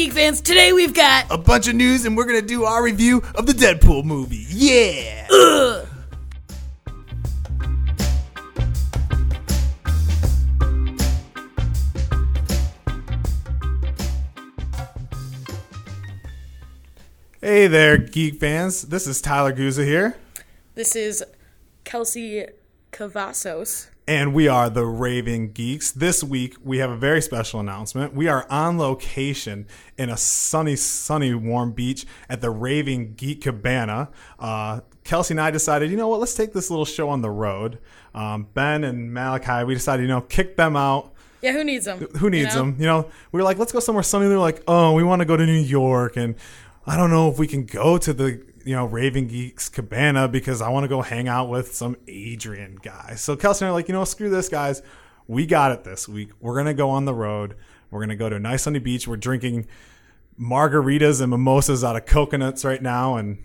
Geek fans. Today we've got a bunch of news, and we're gonna do our review of the Deadpool movie. Yeah. Ugh. Hey there, geek fans. This is Tyler Guza here, This is Kelsey Cavazos. And we are the Raving Geeks. This week, we have a very special announcement. We are on location in a sunny, sunny, warm beach at the Raving Geek Cabana. Uh, Kelsey and I decided, you know what, let's take this little show on the road. Um, ben and Malachi, we decided, you know, kick them out. Yeah, who needs them? who needs them? You know, we were like, let's go somewhere sunny. They're like, oh, we want to go to New York, and I don't know if we can go to the you know Raving Geeks Cabana because I want to go hang out with some Adrian guy. So Kelsey and I are like, you know, screw this, guys. We got it this week. We're gonna go on the road. We're gonna go to a nice sunny beach. We're drinking margaritas and mimosas out of coconuts right now, and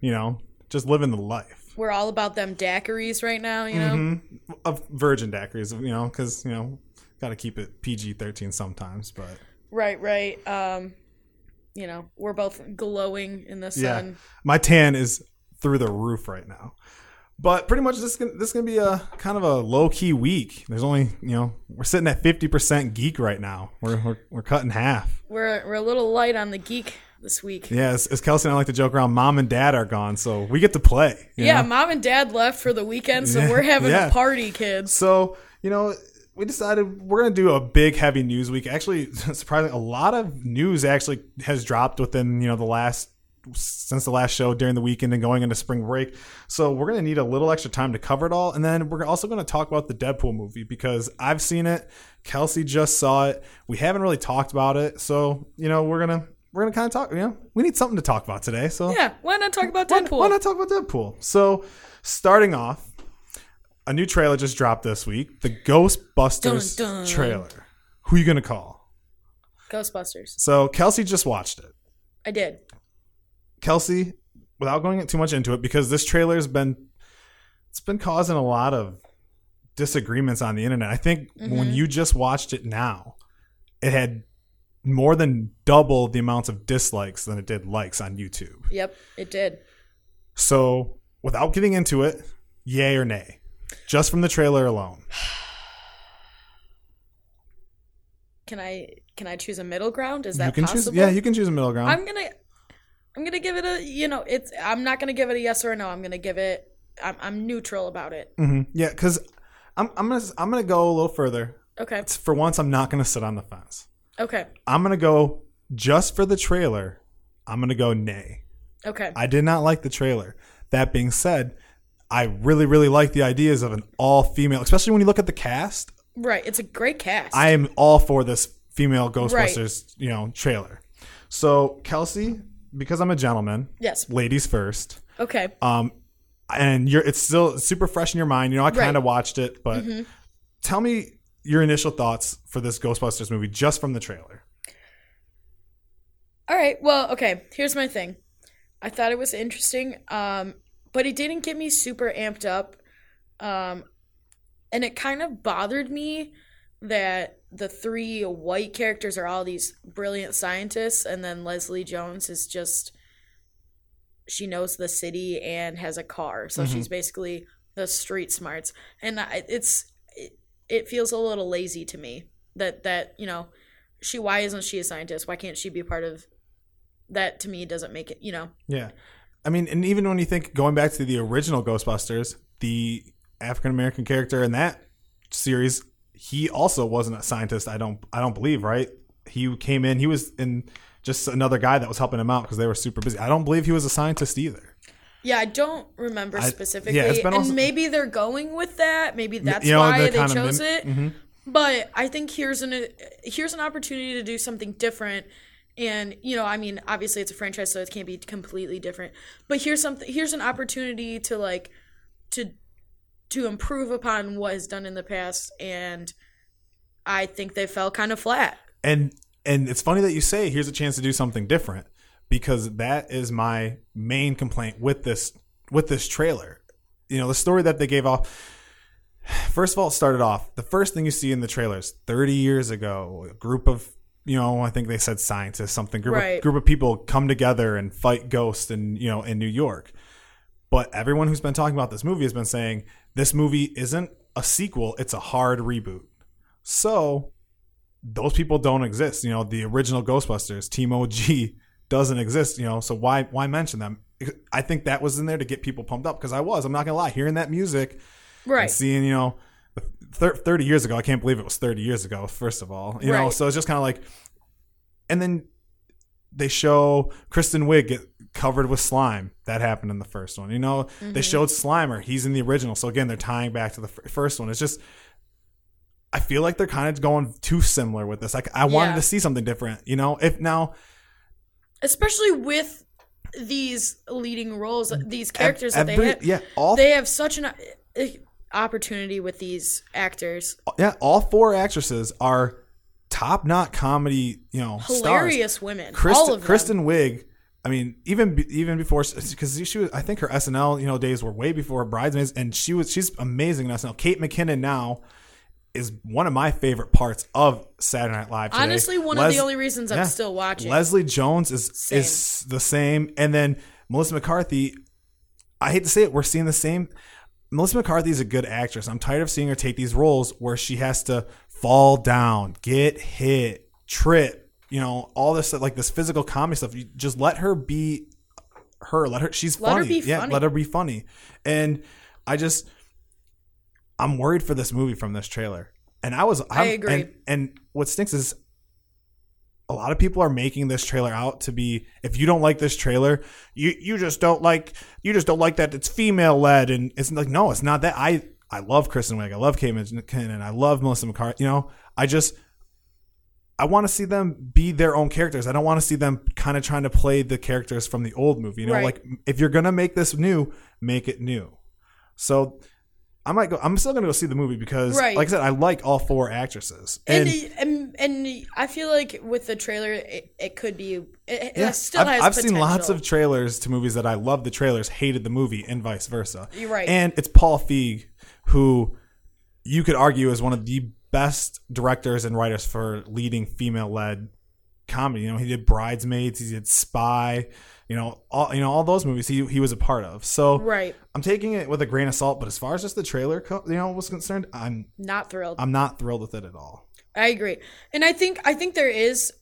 you know, just living the life We're all about them daiquiris right now, you know? of virgin daiquiris. You know, because you know, got to keep it PG thirteen sometimes, but. Right, right. Um, you know, we're both glowing in the sun. Yeah. my tan is through the roof right now. But pretty much this is gonna, this is gonna be a kind of a low key week. There's only you know we're sitting at fifty percent geek right now. We're, we're we're cutting half. We're we're a little light on the geek this week. Yeah, as, as Kelsey and I like to joke around, mom and dad are gone, so we get to play. Yeah, know? mom and dad left for the weekend, so Yeah, we're having yeah. a party, kids. So you know we decided we're gonna do a big heavy news week. Actually, surprisingly, a lot of news actually has dropped within you know the last since the last show during the weekend and going into spring break. So we're gonna need a little extra time to cover it all, and then we're also gonna talk about the Deadpool movie because I've seen it. Kelsey just saw it. We haven't really talked about it, so you know we're gonna we're gonna kind of talk. You know, we need something to talk about today. So Yeah, why not talk about why, Deadpool? why not talk about Deadpool? So, starting off, a new trailer just dropped this week. The Ghostbusters Dun, dun. trailer. Who you gonna call? Ghostbusters. So Kelsey just watched it. I did. Kelsey, without going too much into it, because this trailer's been it's been causing a lot of disagreements on the internet. I think when mm-hmm. you just watched it now, it had more than double the amounts of dislikes than it did likes on YouTube. Yep, it did. So, without getting into it, yay or nay? Just from the trailer alone. Can I can I choose a middle ground? Is that you can possible? choose yeah, you can choose a middle ground. I'm gonna I'm gonna give it a you know it's I'm not gonna give it a yes or a no. I'm gonna give it I'm I'm neutral about it. Mm-hmm. Yeah, cuz I'm I'm to I'm to go a little further. Okay. It's- For once I'm not to sit on the fence. Okay. I'm to go just for the trailer. I'm to go nay. Okay. I did not like the trailer. That being said, I really really like the ideas of an all female, especially when you look at the cast. right. It's a great cast. I am all for this female Ghostbusters, you know, trailer. So, Kelsey, because I'm a gentleman, yes. ladies first. Okay. Um, and you're it's still super fresh in your mind. You know, I kind Right. Mm-hmm. of watched it, but tell me your initial thoughts for this Ghostbusters movie just from the trailer. All right. Well, okay. Here's my thing. I thought it was interesting, um, but it didn't get me super amped up, um, and it kind of bothered me that the three white characters are all these brilliant scientists, and then Leslie Jones is just she knows the city and has a car, so she's basically the street smarts, and I, it's it, it feels a little lazy to me that that you know she why isn't she a scientist? Why can't she be part of that? To me, doesn't make it. You know, Yeah, I mean, and even when you think going back to the original Ghostbusters, the African American character in that series, he also wasn't a scientist. I don't, I don't believe. Right? He came in. He was in just another guy that was helping him out because they were super busy. I don't believe he was a scientist either. yeah, I don't remember I- specifically, yeah, and also- maybe they're going with that. Maybe that's you know, why kinda chose mim- it. Mhm. But I think here's an here's an opportunity to do something different. And you know, I mean, obviously it's a franchise, so it can't be completely different. But here's something. Here's an opportunity to like to to improve upon what is done in the past. And I think they fell kind of flat. and and it's funny that you say here's a chance to do something different because that is my main complaint with this with this trailer you know the story that they gave off first of all it started off the first thing you see in the trailers 30 years ago a group of you know, I think they said scientists, something group Right. of, group of people come together and fight ghosts, and you know, in New York. But everyone who's been talking about this movie has been saying this movie isn't a sequel; it's a hard reboot. So those people don't exist. You know, the original Ghostbusters, Team OG, doesn't exist. You know, so why why mention them? I think that was in there to get people pumped up because I was. I'm not gonna lie, hearing that music Right. seeing you know thir- 30 years ago i can't believe it was 30 years ago first of all you know? So it's just kind of like and then they show kristen wiig get covered with slime. That happened in the first one you know? Mm-hmm. they showed slimer. He's in the original. So again they're tying back to the fir- first one. It's just i feel like they're kind of going too similar with this. Like i wanted Yeah. to see something different you know? If now Especially with these leading roles, these characters that they have. yeah all They have such an uh, opportunity with these actors. yeah all four actresses are top notch comedy you know stars Hilarious women. Kristen, all of them. Kristen Wiig. I mean, even even before because she was, I think her SNL you know days were way before Bridesmaids, and she was she's amazing in SNL. Kate McKinnon now is one of my favorite parts of Saturday Night Live. Today. Honestly, one of the only reasons I'm still watching. Leslie Jones is Same. is the same, and then Melissa McCarthy. I hate to say it, we're seeing the same. Melissa McCarthy is a good actress. I'm tired of seeing her take these roles where she has to fall down, get hit, trip, you know, all this like this physical comedy stuff. You just let her be her. Let her. She's Let her funny. be yeah, funny. let her be funny. And I just, I'm worried for this movie from this trailer. And I was, I'm, I agree. And, and what stinks is a lot of people are making this trailer out to be if you don't like this trailer you you just don't like you just don't like that it's female led and it's like no it's not that. I i love kristen wiig. I love kate mckinnon i love melissa mccarthy you know? I just i want to see them be their own characters. I don't want to see them kind of trying to play the characters from the old movie you know? Right. like if you're gonna make this new make it new. So I might go. I'm still gonna go see the movie because, Right. like I said, I like all four actresses. and, And, and and I feel like with the trailer, it, it could be. It, it Yeah, still I've, has. I've seen lots potential. of trailers to movies that I love the trailers, hated the movie, and vice versa. You're right. And it's Paul Feig, who you could argue is one of the best directors and writers for leading female-led comedy. You know, he did Bridesmaids, he did Spy, you know, all you know all those movies he he was a part of. So right. I'm taking it with a grain of salt. But as far as just the trailer, co- you know, was concerned, I'm Not thrilled. I'm not thrilled with it at all. I agree, and I think I think there is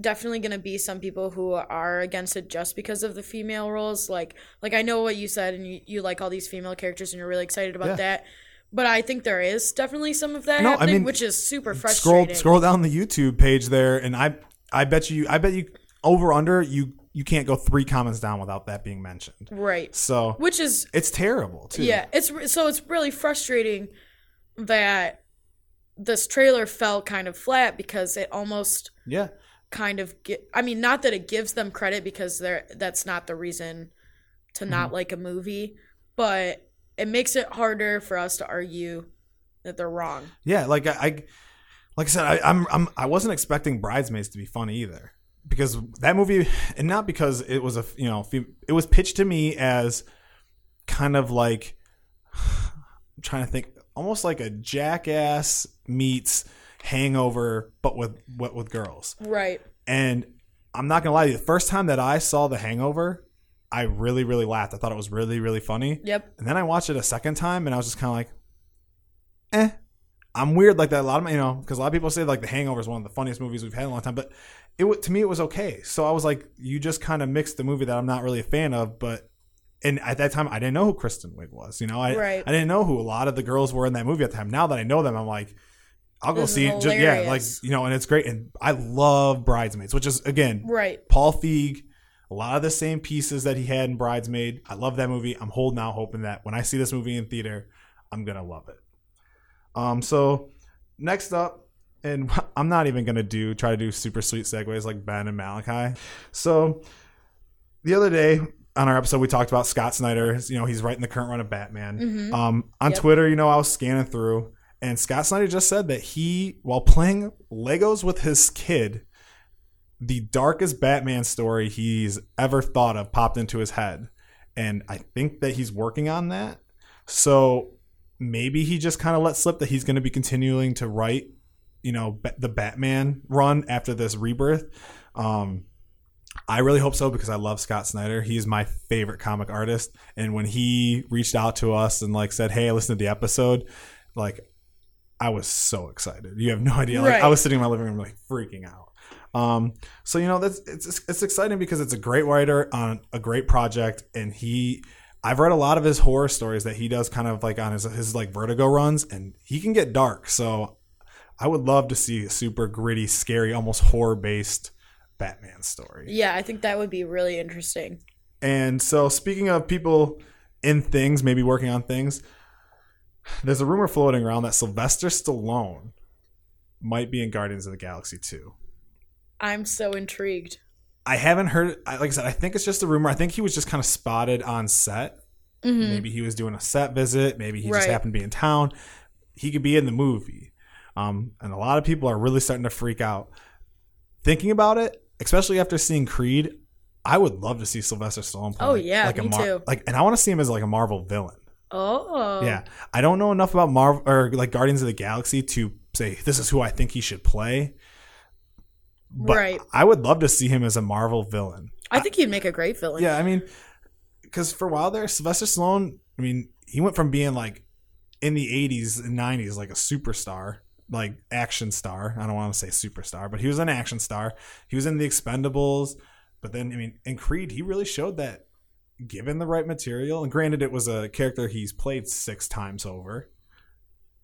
definitely going to be some people who are against it just because of the female roles. Like like I know what you said, and you, you like all these female characters, and you're really excited about Yeah. that. But I think there is definitely some of that No, I happening, mean, which is super frustrating. scroll scroll down the YouTube page there, and I I bet you I bet you over under you you can't go three comments down without that being mentioned. Right. So Which is it's terrible too. yeah, it's so it's really frustrating that this trailer felt kind of flat because it almost yeah, kind of get I mean not that it gives them credit because they're that's not the reason to Mm-hmm. not like a movie, but it makes it harder for us to argue that they're wrong. yeah. Like I, I like I said, I, I'm I'm I wasn't expecting Bridesmaids to be funny either because that movie, and not because it was a you know it was pitched to me as kind of like I'm trying to think almost like a jackass meets hangover but with what with girls Right. And I'm not gonna lie to you, the first time that I saw The Hangover, I really, really laughed. I thought it was really, really funny. Yep. And then I watched it a second time, and I was just kind of like, eh. I'm weird like that. A lot of my, you know, because a lot of people say like The Hangover is one of the funniest movies we've had in a long time, but it to me it was okay. So I was like, you just kind of mixed the movie that I'm not really a fan of, but. And at that time, I didn't know who Kristen Wiig was. You know, I Right. I didn't know who a lot of the girls were in that movie at the time. Now that I know them, I'm like, I'll go This see. Just, yeah, like you know, and it's great. And I love Bridesmaids, which is again Right. Paul Feig, a lot of the same pieces that he had in Bridesmaid. I love that movie. I'm holding out hoping that when I see this movie in theater, I'm gonna love it. Um, so next up, and I'm not even gonna do try to do super sweet segues like Ben and Malachi. So the other day on our episode, we talked about Scott Snyder. You know, he's writing the current run of Batman. Mhm. Um, on Yep. Twitter, you know, I was scanning through, and Scott Snyder just said that he, while playing Legos with his kid, the darkest Batman story he's ever thought of popped into his head. And I think that he's working on that. So maybe he just kind of let slip that he's going to be continuing to write you know the Batman run after this rebirth. Um, I really hope so because I love Scott Snyder. He's my favorite comic artist, and when he reached out to us and like said, "Hey, listen to the episode," like I was so excited. You have no idea. Like Right. I was sitting in my living room like freaking out. Um, so you know that's it's it's exciting because it's a great writer on a great project, and he. I've read a lot of his horror stories that he does kind of like on his his like Vertigo runs, and he can get dark. So I would love to see a super gritty, scary, almost horror based Batman story. Yeah, I think that would be really interesting. And so, speaking of people in things, maybe working on things, there's a rumor floating around that Sylvester Stallone might be in Guardians of the Galaxy 2. I'm so intrigued. I haven't heard, like I said, I think it's just a rumor. I think he was just kind of spotted on set. Mhm. Maybe he was doing a set visit. Maybe he just happened to be in town. He could be in the movie. Um, and a lot of people are really starting to freak out. Thinking about it, especially after seeing Creed, I would love to see Sylvester Stallone play Oh, yeah, like a me Mar- too. Like, and I want to see him as like a Marvel villain. Oh. Yeah, I don't know enough about Marvel or like Guardians of the Galaxy to say this is who I think he should play. But Right. I would love to see him as a Marvel villain. I think he'd make a great villain. Yeah, I mean, because for a while there, Sylvester Stallone, I mean, he went from being like in the 80s and 90s like a superstar, like action star. I don't want to say superstar, but he was an action star. He was in the Expendables, but then, I mean, in Creed, he really showed that given the right material, and granted, it was a character he's played six times over,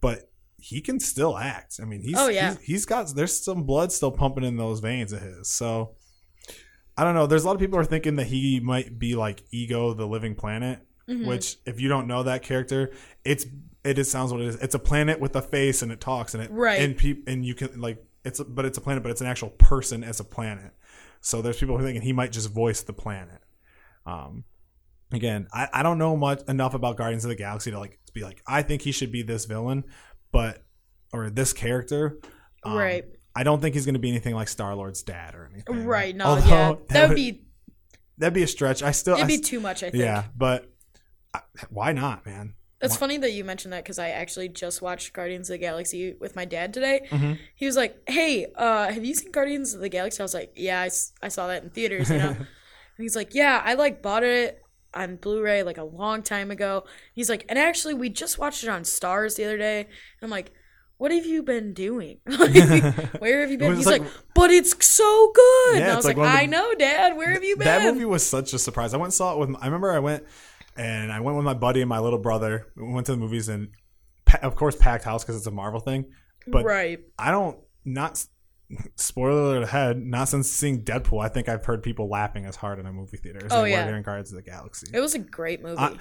but he can still act. I mean, he's, Oh, yeah. he's, he's got, there's some blood still pumping in those veins of his. So, I don't know. There's a lot of people are thinking that he might be like Ego, the Living Planet. Mhm. Which, if you don't know that character, it's it is sounds what it is. It's a planet with a face and it talks and it Right. and peop, and you can like it's a, but it's a planet, but it's an actual person as a planet. So there's people who are thinking he might just voice the planet. Um, again, I, I don't know much enough about Guardians of the Galaxy to like be like I think he should be this villain, but or this character. Um, Right. I don't think he's going to be anything like Star Lord's dad or anything. Right. No, Although yeah. That would be that'd be a stretch. I still it'd I be too much, I think. yeah, but I, why not, man? It's funny that you mentioned that because I actually just watched Guardians of the Galaxy with my dad today. Mhm. He was like, "Hey, uh, have you seen Guardians of the Galaxy?" I was like, "Yeah, I, s- I saw that in theaters." You know, and he's like, "Yeah, I like bought it on Blu-ray like a long time ago." He's like, "And actually, we just watched it on Starz the other day." And I'm like, "What have you been doing? Like, where have you been?" He's like- like, "But it's so good." Yeah, and I was like like, the- "I know, Dad. Where have you been?" that movie was such a surprise. I went and saw it with. I remember I went and I went with my buddy and my little brother. We went to the movies and, of course, packed house because it's a Marvel thing. But right. I don't not spoiler ahead. Not since seeing Deadpool, I think I've heard people laughing as hard in a movie theater as Oh, they yeah. were during Guardians of the Galaxy. It was a great movie. I-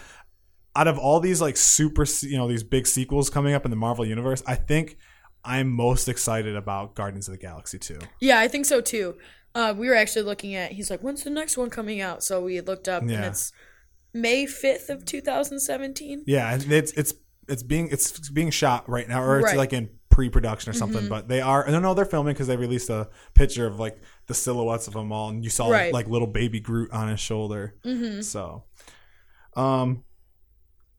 out of all these like super, you know, these big sequels coming up in the Marvel universe, I think I'm most excited about Guardians of the Galaxy 2. Yeah, I think so too. Uh, we were actually looking at. He's like, "When's the next one coming out?" So we looked up, and Yeah. it's May fifth of two thousand seventeen. Yeah, it's it's it's being it's being shot right now, or it's Right. Like in pre-production or something. But they are, no, no, they're filming because they released a picture of like the silhouettes of them all, and you saw Right. like little baby Groot on his shoulder. Mm-hmm. So, um,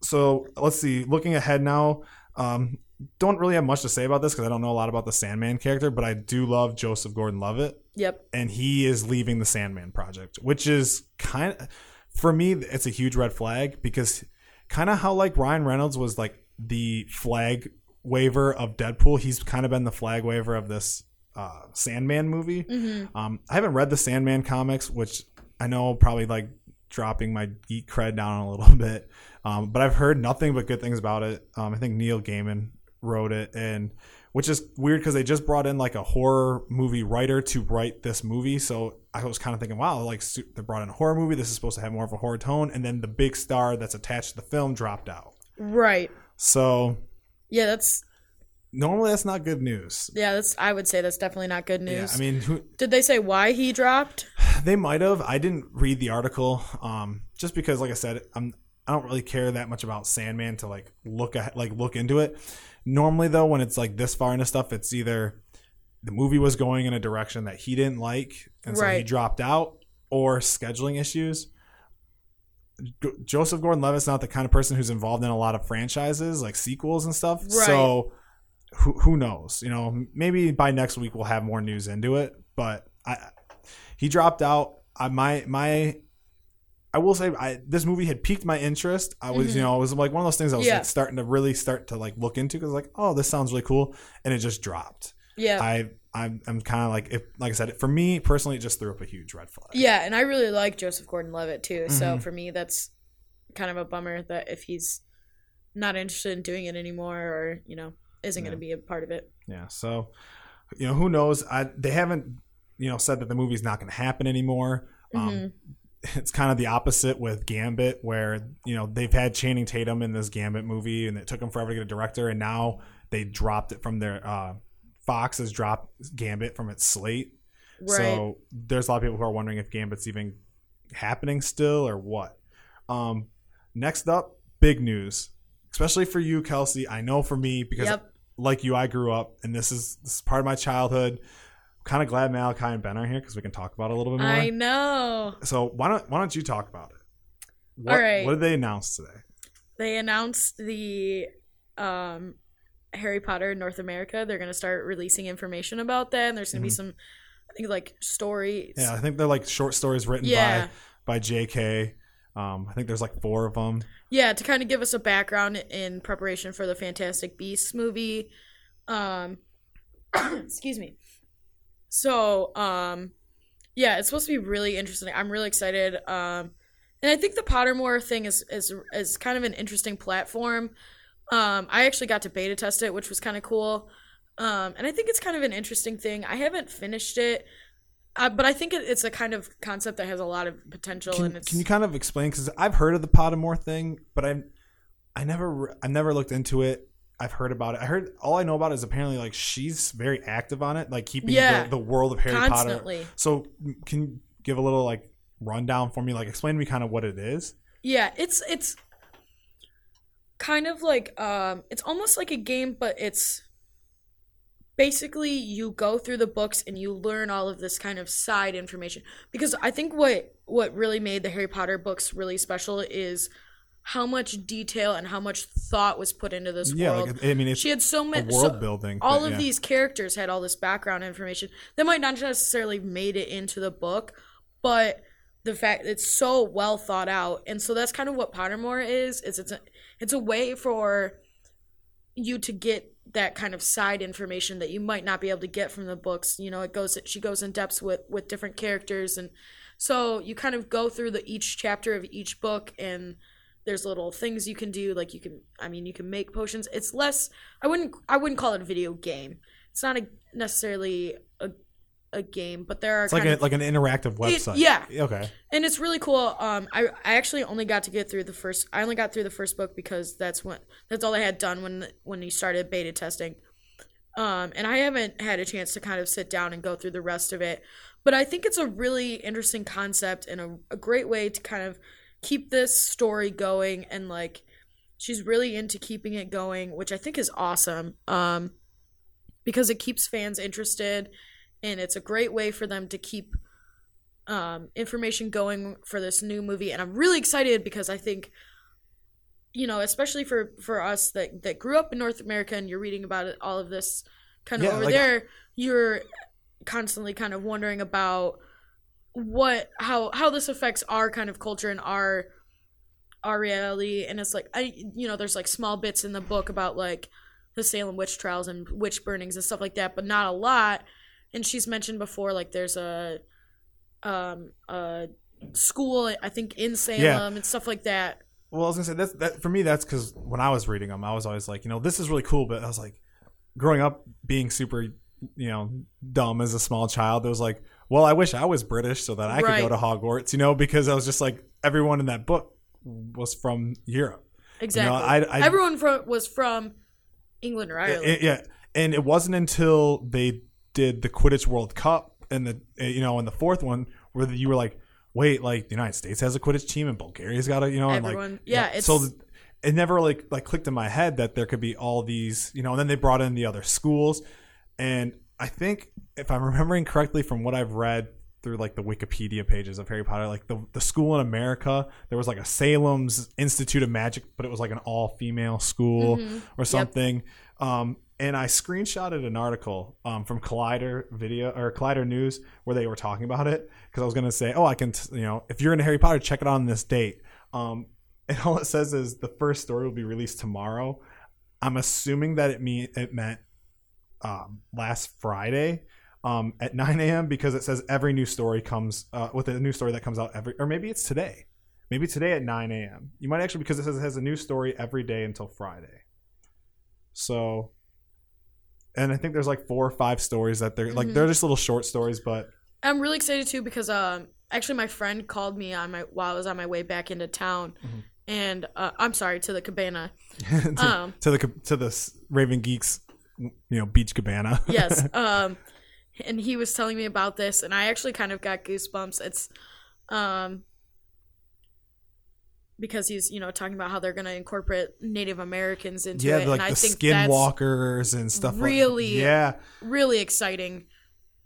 so let's see. Looking ahead now, um, don't really have much to say about this because I don't know a lot about the Sandman character, but I do love Joseph Gordon-Levitt Yep. and he is leaving the Sandman project, which is kind of for me it's a huge red flag because kind of how like Ryan Reynolds was like the flag waver of Deadpool, he's kind of been the flag waver of this uh, Sandman movie. Mm-hmm. Um, I haven't read the Sandman comics, which I know probably like dropping my geek cred down a little bit, um, but I've heard nothing but good things about it. Um, I think Neil Gaiman wrote it, and which is weird because they just brought in like a horror movie writer to write this movie. So I was kind of thinking, wow, like they brought in a horror movie. This is supposed to have more of a horror tone, and then the big star that's attached to the film dropped out. Right. So Yeah, that's normally that's not good news. yeah, that's. I would say that's definitely not good news. Yeah. I mean, who, Did they say why he dropped? They might have. I didn't read the article, um, just because, like I said, I'm I don't really care that much about Sandman to like look at like look into it. Normally, though, when it's like this far into stuff, it's either the movie was going in a direction that he didn't like, and so he dropped out, or scheduling issues. Joseph Gordon-Levitt's not the kind of person who's involved in a lot of franchises like sequels and stuff. Right. So who who knows? You know, maybe by next week we'll have more news into it. But I, he dropped out. I my my. I will say, I this movie had piqued my interest. I was, you know, it was like one of those things I was Mm-hmm. Yeah. like starting to really start to like look into because like, oh, this sounds really cool, and it just dropped. Yeah. I I'm I'm kind of like if like I said, for me personally, it just threw up a huge red flag. Yeah, and I really like Joseph Gordon-Levitt too. So Mhm. for me, that's kind of a bummer that if he's not interested in doing it anymore, or you know, isn't going to be a part of it. Yeah. So, you know, who knows? I they haven't you know said that the movie's not going to happen anymore. Um, Mhm. it's kind of the opposite with Gambit, where you know they've had Channing Tatum in this Gambit movie, and it took him forever to get a director, and now they dropped it from their. Uh, Fox has dropped Gambit from its slate, Right. so there's a lot of people who are wondering if Gambit's even happening still or what. Um, next up, big news, especially for you, Kelsey. I know for me because Yep. like you, I grew up, and this is this is part of my childhood. Kind of glad Malachi and Ben are here because we can talk about it a little bit more. I know. So why don't why don't you talk about it? What, All right. What did they announce today? They announced the um, Harry Potter in North America. They're going to start releasing information about that, and there's going to Mhm. be some, I think, like stories. Yeah, I think they're like short stories written Yeah. by by J.K. Um, I think there's like four of them. Yeah, to kind of give us a background in preparation for the Fantastic Beasts movie. Um, excuse me. So, um, yeah, it's supposed to be really interesting. I'm really excited. Um, and I think the Pottermore thing is is is kind of an interesting platform. Um, I actually got to beta test it, which was kind of cool. Um, and I think it's kind of an interesting thing. I haven't finished it, uh, but I think it, it's a kind of concept that has a lot of potential. Can, and it's can you kind of explain? Because I've heard of the Pottermore thing, but I I never I never looked into it. I've heard about it. I heard all I know about it is apparently like she's very active on it, like keeping Yeah. the, the world of Harry Potter. So can you give a little like rundown for me? Like explain to me kind of what it is. Yeah, it's it's kind of like um it's almost like a game but it's basically you go through the books and you learn all of this kind of side information because I think what what really made the Harry Potter books really special is how much detail and how much thought was put into this Yeah, world. like I mean it's she had so many world building. all but of yeah. these characters had all this background information that might not necessarily made it into the book, but the fact it's so well thought out, and so that's kind of what Pottermore is. Is it's a it's a way for you to get that kind of side information that you might not be able to get from the books. You know, it goes she goes in depths with with different characters, and so you kind of go through the each chapter of each book and there's little things you can do. Like you can i mean you can make potions. It's less i wouldn't i wouldn't call it a video game. It's not a, necessarily a, a game but there are it's like a, of, like an interactive website. yeah. Okay. and it's really cool um i i actually only got to get through the first i only got through the first book because that's when that's all i had done when when you started beta testing um and i haven't had a chance to kind of sit down and go through the rest of it but i think it's a really interesting concept and a, a great way to kind of keep this story going and like she's really into keeping it going which i think is awesome um because it keeps fans interested and it's a great way for them to keep um, information going for this new movie. And i'm really excited because i think you know especially for for us that that grew up in north america and you're reading about it, all of this kind of Yeah, over like- there you're constantly kind of wondering about what how how this affects our kind of culture and our our reality. And it's like i you know there's like small bits in the book about like the salem witch trials and witch burnings and stuff like that but not a lot and she's mentioned before like there's a um a school i think in salem and stuff like that Well, I was gonna say that's that for me. That's because when I was reading them, I was always like, you know, this is really cool. But I was like, growing up being super, you know, dumb as a small child, it was like, well, I wish I was British so that I could go to Hogwarts, you know, because I was just like everyone in that book was from Europe. exactly I- I- everyone from was from england or ireland It- yeah, and it wasn't until they did the Quidditch World Cup and the uh, you know in the fourth one where you were like, wait, like the United States has a Quidditch team and Bulgaria's got a you know and Everyone- like yeah, it's- so. it never like like clicked in my head that there could be all these you know and then they brought in the other schools and i think if i'm remembering correctly from what i've read through like the wikipedia pages of harry potter like the, the school in america there was like a salem's institute of magic but it was like an all-female school Mhm. or something um and I screenshotted an article um, from Collider Video or Collider News where they were talking about it because I was going to say, oh, I can, t- you know, if you're into Harry Potter, check it out on this date. Um, and all it says is the first story will be released tomorrow. I'm assuming that it mean it meant um, last Friday um, at 9 a.m. because it says every new story comes uh, with a new story that comes out every, or maybe it's today. Maybe today at 9 a.m. You might actually because it says it has a new story every day until Friday. So, and I think there's like four or five stories that they're like Mhm. they're just little short stories, but I'm really excited too because um actually my friend called me on my while I was on my way back into town, Mhm. and uh, I'm sorry to the cabana. to, Um. to the to the Raving Geeks, you know, beach cabana. Yes. um, and he was telling me about this, and I actually kind of got goosebumps. It's um because he's you know talking about how they're going to incorporate Native Americans into yeah, it, like and I the think skinwalkers and stuff. really- like, yeah. really exciting.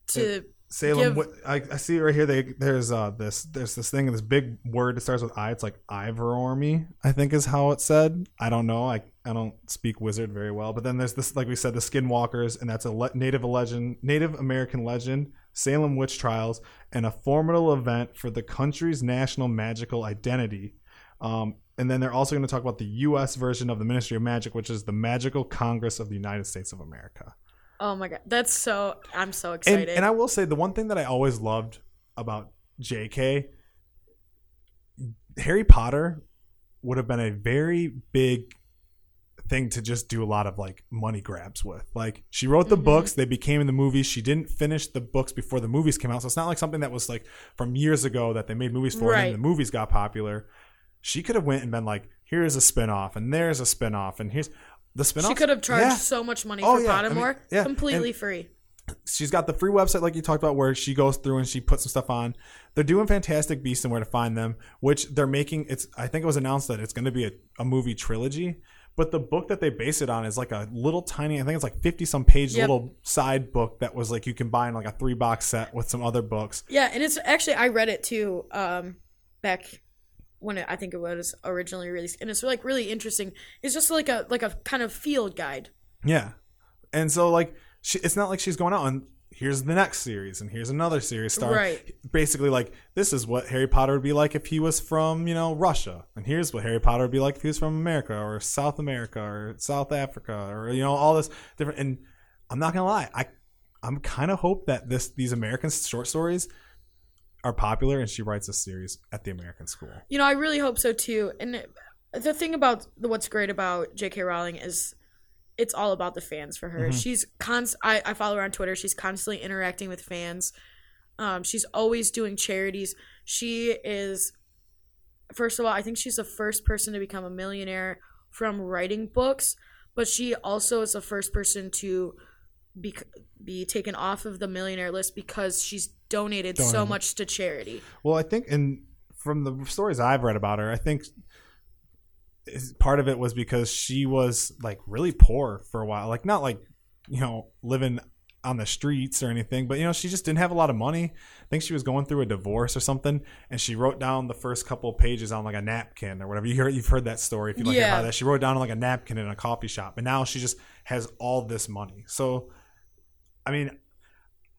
To Salem. give- I, I see right here. They there's uh this there's this thing this big word that starts with I. It's like Ivorormy. I think is how it said. I don't know. I I don't speak wizard very well. But then there's this like we said the Skinwalkers, and that's a le- native legend, Native American legend, Salem witch trials, and a formidable event for the country's national magical identity. Um, and then they're also going to talk about the U.S. version of the Ministry of Magic, which is the Magical Congress of the United States of America. oh my god, that's so I'm so excited. and I will say the one thing that I always loved about J.K. Harry Potter would have been a very big thing to just do a lot of like money grabs with. Like she wrote the Mhm. books, they became in the movies. She didn't finish the books before the movies came out, so it's not like something that was like from years ago that they made movies for and Right. then the movies got popular. She could have went and been like, here's a spin-off and there's a spin-off and here's the spin-off. she could have charged Yeah. so much money Oh, for yeah, I mean, Pottermore, yeah, completely free. she's got the free website like you talked about where she goes through and she puts some stuff on they're doing fantastic beasts and where to find them which they're making it's i think it was announced that it's going to be a, a movie trilogy but the book that they base it on is like a little tiny i think it's like 50 some page Yep. little side book that was like you can buy in like a three box set with some other books Yeah, and it's actually I read it too um back when it, I think it was originally released, and it's like really interesting. It's just like a like a kind of field guide. yeah and so like she, it's not like she's going out and here's the next series and here's another series starring Right. basically like this is what Harry Potter would be like if he was from you know Russia, and here's what Harry Potter would be like if he was from America or South America or South Africa or you know all this different. And I'm not gonna lie, I I'm kind of hope that this these American short stories are popular, and she writes a series at the American school. You know, I really hope so too. And the thing about the, what's great about J.K. Rowling is it's all about the fans for her. Mhm. She's const. I, I follow her on Twitter. She's constantly interacting with fans. Um, she's always doing charities. She is, first of all, I think she's the first person to become a millionaire from writing books, but she also is the first person to be be taken off of the millionaire list because she's donated so much to charity. Well, I think, and from the stories I've read about her, I think part of it was because she was like really poor for a while. Like, not like, you know, living on the streets or anything, but, you know, she just didn't have a lot of money. I think she was going through a divorce or something, and she wrote down the first couple of pages on like a napkin or whatever. You heard, you've heard that story if you like hear Yeah. about that. She wrote down on like a napkin in a coffee shop, and now she just has all this money. So, I mean,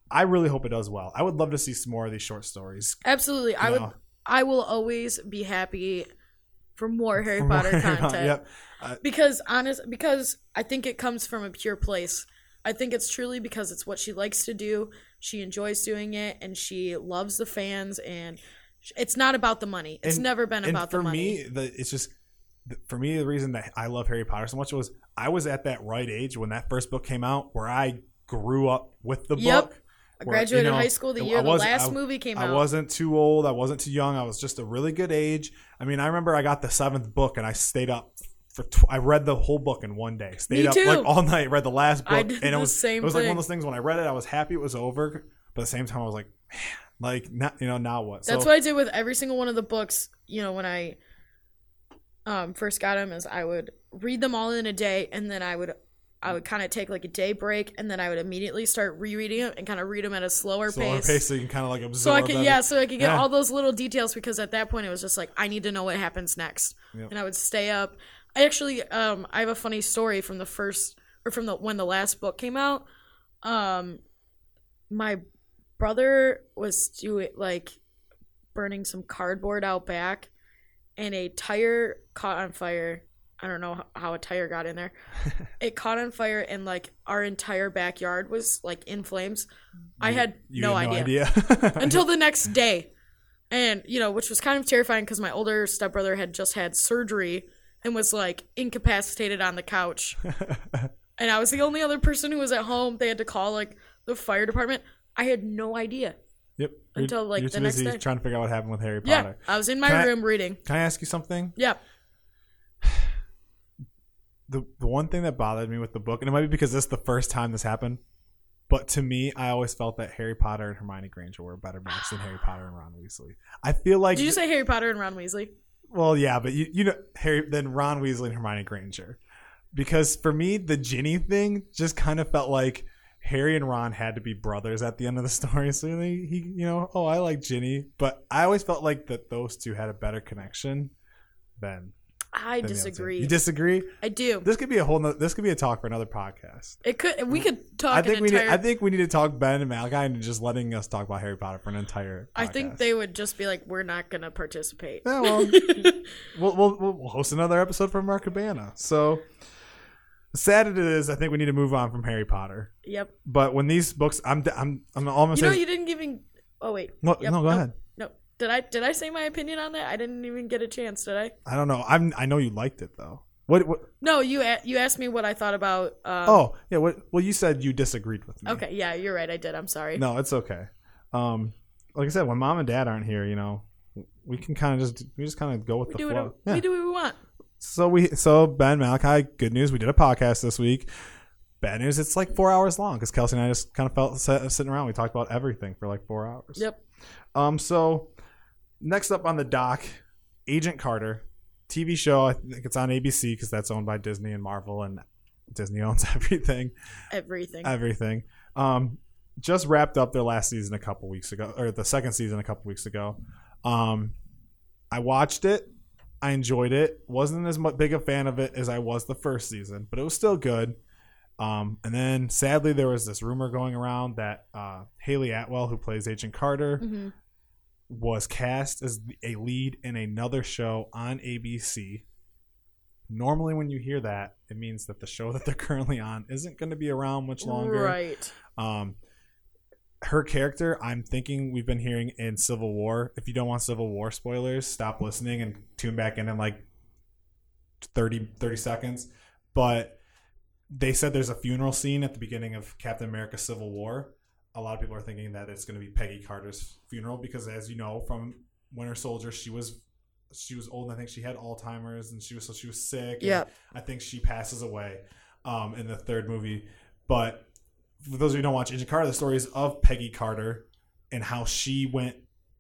I really hope it does well. I would love to see some more of these short stories. Absolutely. I you would. I will always be happy for more Harry For more Potter Harry content. Yep. Uh, because honest because I think it comes from a pure place. I think it's truly because it's what she likes to do. She enjoys doing it and she loves the fans and it's not about the money. It's And- never been about the money. For me, the, it's just for me the reason that I love Harry Potter so much was I was at that right age when that first book came out, where I grew up with the Yep. book. I where, graduated you know, high school the year the last I- movie came I out. I wasn't too old. I wasn't too young. I was just a really good age. I mean, I remember I got the seventh book and I stayed up for. Tw- I read the whole book in one day. Stayed Me up too. like all night. Read the last book, and it was same it was like one of those things. When I read it, I was happy it was over, but at the same time, I was like, man, like not you know now what? That's so, what I did with every single one of the books. You know, when I um, first got them, is I would read them all in a day, and then I would I would kind of take like a day break, and then I would immediately start rereading them and kind of read them at a slower, slower pace. pace, so you can kind of like absorb. So I could, yeah, so I could get Yeah. all those little details because at that point it was just like I need to know what happens next, Yep. and I would stay up. I actually, um, I have a funny story from the first or from the when the last book came out. Um, my brother was doing like burning some cardboard out back, and a tire caught on fire. I don't know how a tire got in there. it caught on fire, and like our entire backyard was like in flames. I had You no had idea until the next day. And, you know, which was kind of terrifying because my older stepbrother had just had surgery and was like incapacitated on the couch. and I was the only other person who was at home. They had to call like the fire department. I had no idea. Yep. Until, like, you're the too next busy day. trying to figure out what happened with Harry Potter. Yeah. I was in my Can I- room reading. Can I ask you something? Yeah. The the one thing that bothered me with the book, and it might be because this is the first time this happened, but to me, I always felt that Harry Potter and Hermione Granger were a better match than Harry Potter and Ron Weasley. I feel like, Did you say Harry Potter and Ron Weasley? well, yeah, but you you know Harry then Ron Weasley and Hermione Granger, because for me, the Ginny thing just kind of felt like. Harry and Ron had to be brothers at the end of the story, so they, he, you know, oh, I like Ginny, but I always felt like that those two had a better connection than. I disagree. You disagree? I do. This could be a whole. No, this could be a talk for another podcast. It could. We could talk. I think we entire, need. I think we need to talk Ben and Malachi and just letting us talk about Harry Potter for an entire. I think they would just be like, "We're not gonna participate." Yeah, well, we'll, we'll we'll host another episode from Mark Cabana. So sad it is. I think we need to move on from Harry Potter. yep. But when these books, I'm I'm I'm almost. You know, you didn't even. Oh wait. no, Yep, no, go ahead. Did I did I say my opinion on that? I didn't even get a chance, did I? I don't know. I'm. I know you liked it though. What? what No, you a- you asked me what I thought about. Um, oh yeah. What? Well, you said you disagreed with me. okay, yeah, you're right. I did. I'm sorry. No, it's okay. Um, like I said, when mom and dad aren't here, you know, we can kind of just we just kind of go with we the do flow. what Yeah. we do what we want. So we so Ben Malachi, good news. We did a podcast this week. Bad news, it's like four hours long because Kelsey and I just kind of felt sitting around. We talked about everything for like four hours. Yep. Um. So next up on the dock, Agent Carter, TV show. I think it's on ABC because that's owned by Disney and Marvel, and Disney owns everything. Everything. Everything. Um. Just wrapped up their last season a couple weeks ago, or the second season a couple weeks ago. Um, I watched it. I enjoyed it. wasn't as big a fan of it as I was the first season, but it was still good. Um, and then sadly, there was this rumor going around that uh, Hayley Atwell, who plays Agent Carter, Mhm. Was cast as a lead in another show on ABC. Normally, when you hear that, it means that the show that they're currently on isn't going to be around much longer. Right. Um, her character, I'm thinking we've been hearing in Civil War. If you don't want Civil War spoilers, stop listening and tune back in in like 30, 30 seconds. But they said there's a funeral scene at the beginning of Captain America Civil War. A lot of people are thinking that it's going to be Peggy Carter's funeral because, as you know from Winter Soldier, she was she was old. And I think she had Alzheimer's and she was so she was sick. Yeah, I think she passes away um, in the third movie. But for those of you who don't watch Agent Carter, the stories of Peggy Carter and how she went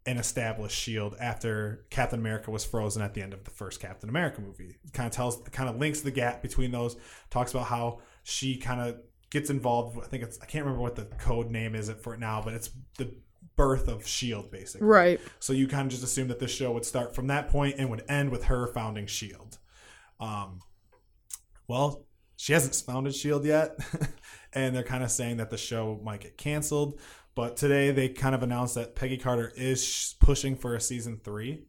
and established Shield after Captain America was frozen at the end of the first Captain America movie. It kind of tells, kind of links the gap between those. Talks about how she kind of gets involved. I think it's I can't remember what the code name is it for it now, but it's the birth of Shield basically. Right. So you kind of just assume that this show would start from that point and would end with her founding Shield. Um, well, she hasn't founded Shield yet, and they're kind of saying that the show might get canceled. But today they kind of announced that Peggy Carter is sh- pushing for a season three.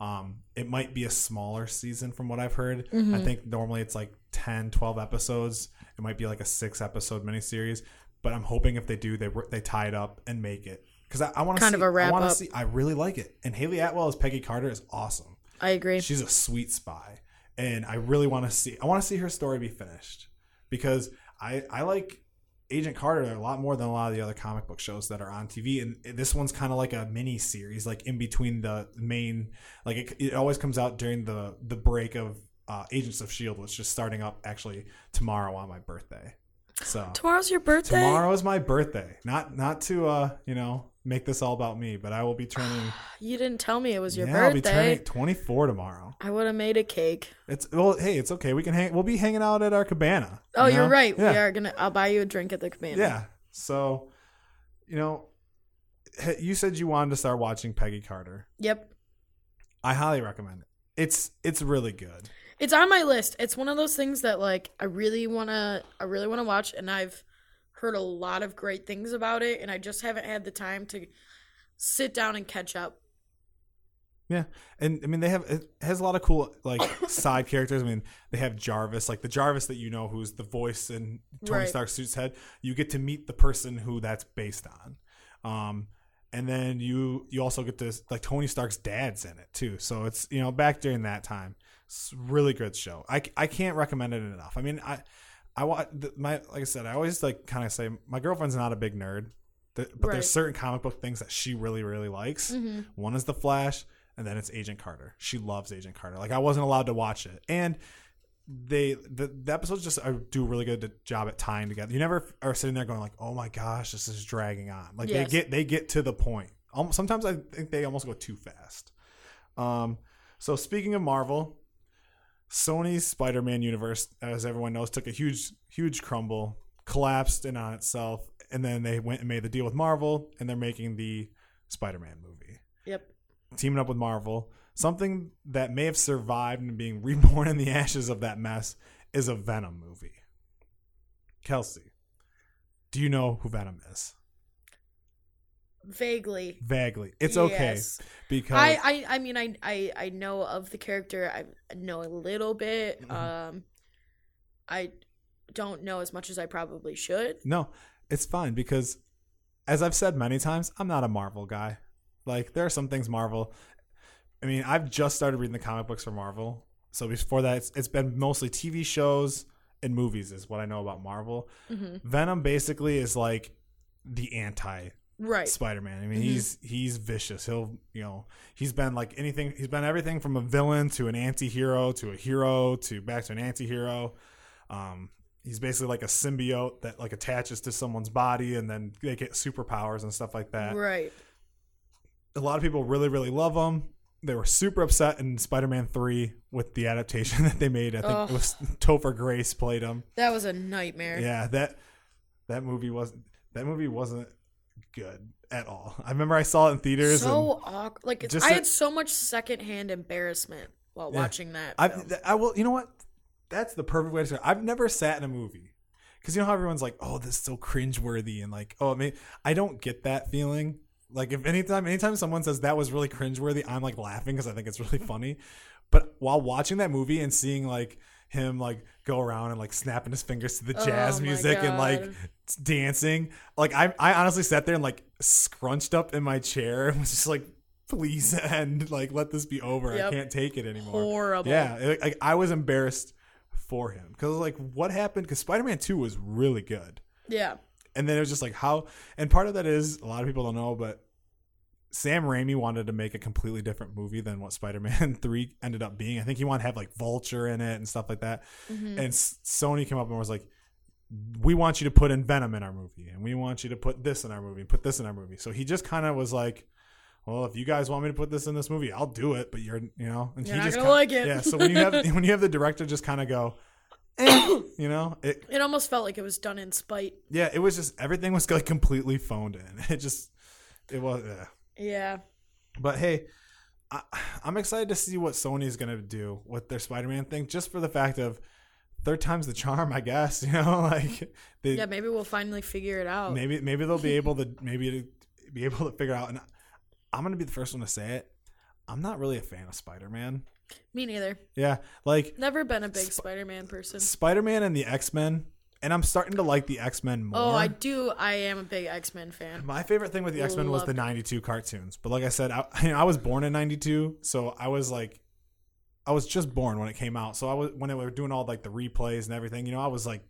Um, it might be a smaller season from what I've heard. I think normally it's like 10, 12 episodes. It might be like a six episode miniseries. But I'm hoping if they do, they they tie it up and make it because I, I want to Kind see, of a wrap I want to up. see. I really like it. And Hayley Atwell as Peggy Carter is awesome. I agree. She's a sweet spy, and I really want to see. I want to see her story be finished because I I like Agent Carter a lot more than a lot of the other comic book shows that are on TV, and this one's kind of like a mini series, like in between the main. Like it, it always comes out during the the break of uh, Agents of Shield, which is starting up actually tomorrow on my birthday. So Tomorrow's your birthday. tomorrow is my birthday. Not not to uh you know make this all about me, but I will be turning. You didn't tell me it was your yeah, I'll be turning 24 tomorrow. I would have made a cake. It's well, hey, it's okay. We can hang. We'll be hanging out at our cabana. Oh, you are right. Yeah, We are gonna. I'll buy you a drink at the cabana. yeah. So, you know, you said you wanted to start watching Peggy Carter. Yep. I highly recommend it. It's it's really good. It's on my list. It's one of those things that like I really wanna I really wanna watch and I've heard a lot of great things about it and I just haven't had the time to sit down and catch up. Yeah, and I mean they have it has a lot of cool like side characters. I mean they have Jarvis, like the Jarvis that you know, who's the voice in Tony Right. Stark's suit's head. You get to meet the person who that's based on, um, and then you you also get to like Tony Stark's dad's in it too. So it's you know back during that time. It's a really good show. I, I can't recommend it enough. I mean I I want my like I said I always like kind of say my girlfriend's not a big nerd, but Right. there's certain comic book things that she really really likes. Mm-hmm. One is the Flash, and then it's Agent Carter. She loves Agent Carter. Like I wasn't allowed to watch it, and they the, the episodes just uh, do a really good job at tying together. You never are sitting there going like, "Oh my gosh, this is dragging on." Like Yes. they get they get to the point. Almost, sometimes I think they almost go too fast. Um, so speaking of Marvel, Sony's Spider-Man universe, as everyone knows, took a huge huge crumble, collapsed in on itself, and then they went and made the deal with Marvel, and they're making the Spider-Man movie Yep. teaming up with Marvel. Something that may have survived and being reborn in the ashes of that mess is a Venom movie. Kelsey, do you know who Venom is? Vaguely. Vaguely. It's okay because I, I I mean I, I I know of the character. I know a little bit. Mhm. Um I don't know as much as I probably should. no, it's fine because as I've said many times, I'm not a Marvel guy. Like there are some things Marvel. I mean, I've just started reading the comic books for Marvel. So before that, it's, it's been mostly TV shows and movies is what I know about Marvel. hmm Venom basically is like the anti Right. Spider-Man. I mean, Mhm. he's he's vicious. He'll, you know, he's been like anything. He's been everything from a villain to an anti-hero to a hero to back to an anti-hero. Um, he's basically like a symbiote that like attaches to someone's body and then they get superpowers and stuff like that. Right. A lot of people really really love him. They were super upset in Spider-Man 3 with the adaptation that they made. I think Ugh. it was Topher Grace played him. That was a nightmare. Yeah, that that movie was that movie wasn't good at all. I remember I saw it in theaters. So awkward. Like it's, Just I had so much secondhand embarrassment while Yeah. watching that. I. I will. You know what? That's the perfect way to say. I've never sat in a movie because you know how everyone's like, "Oh, this is so cringeworthy," and like, "Oh, I mean, I don't get that feeling." Like if anytime, anytime someone says that was really cringeworthy, I'm like laughing because I think it's really funny. But while watching that movie and seeing like him like go around and like snapping his fingers to the oh jazz Oh music and like dancing, like I I honestly sat there and like scrunched up in my chair and was just like, "Please end, like let this be over. I can't take it anymore." horrible. Yeah, like I was embarrassed for him because like what happened? Because Spider Man Two was really good, Yeah. and then it was just like how. And part of that is a lot of people don't know, but Sam Raimi wanted to make a completely different movie than what Spider Man Three ended up being. I think he wanted to have like Vulture in it and stuff like that. Mhm. And Sony came up and was like, "We want you to put in Venom in our movie, and we want you to put this in our movie, and put this in our movie." So he just kind of was like. Well, if you guys want me to put this in this movie, I'll do it. But you're, you know, and You're he not just gonna kin- like it. Yeah. So when you have when you have the director just kind of go, eh, you know, it It almost felt like it was done in spite. yeah, it was just everything was like completely phoned in. It just it was. Yeah. Yeah. But hey, I, I'm excited to see what Sony's gonna do with their Spider-Man thing, just for the fact of third time's the charm, I guess. You know, like they, Yeah, maybe we'll finally figure it out. maybe maybe they'll be able to maybe to be able to figure out. And I'm gonna be the first one to say it. I'm not really a fan of Spider-Man. Me neither. Yeah, like Never been a big Sp- Spider-Man person. Spider-Man and the X-Men, and I'm starting to like the X-Men more. Oh, I do. I am a big X-Men fan. My favorite thing with the X Men was the '92 cartoons, but like I said, I, you know, I was born in '92, so I was like, I was just born when it came out. So I was when they were doing all like the replays and everything. You know, I was like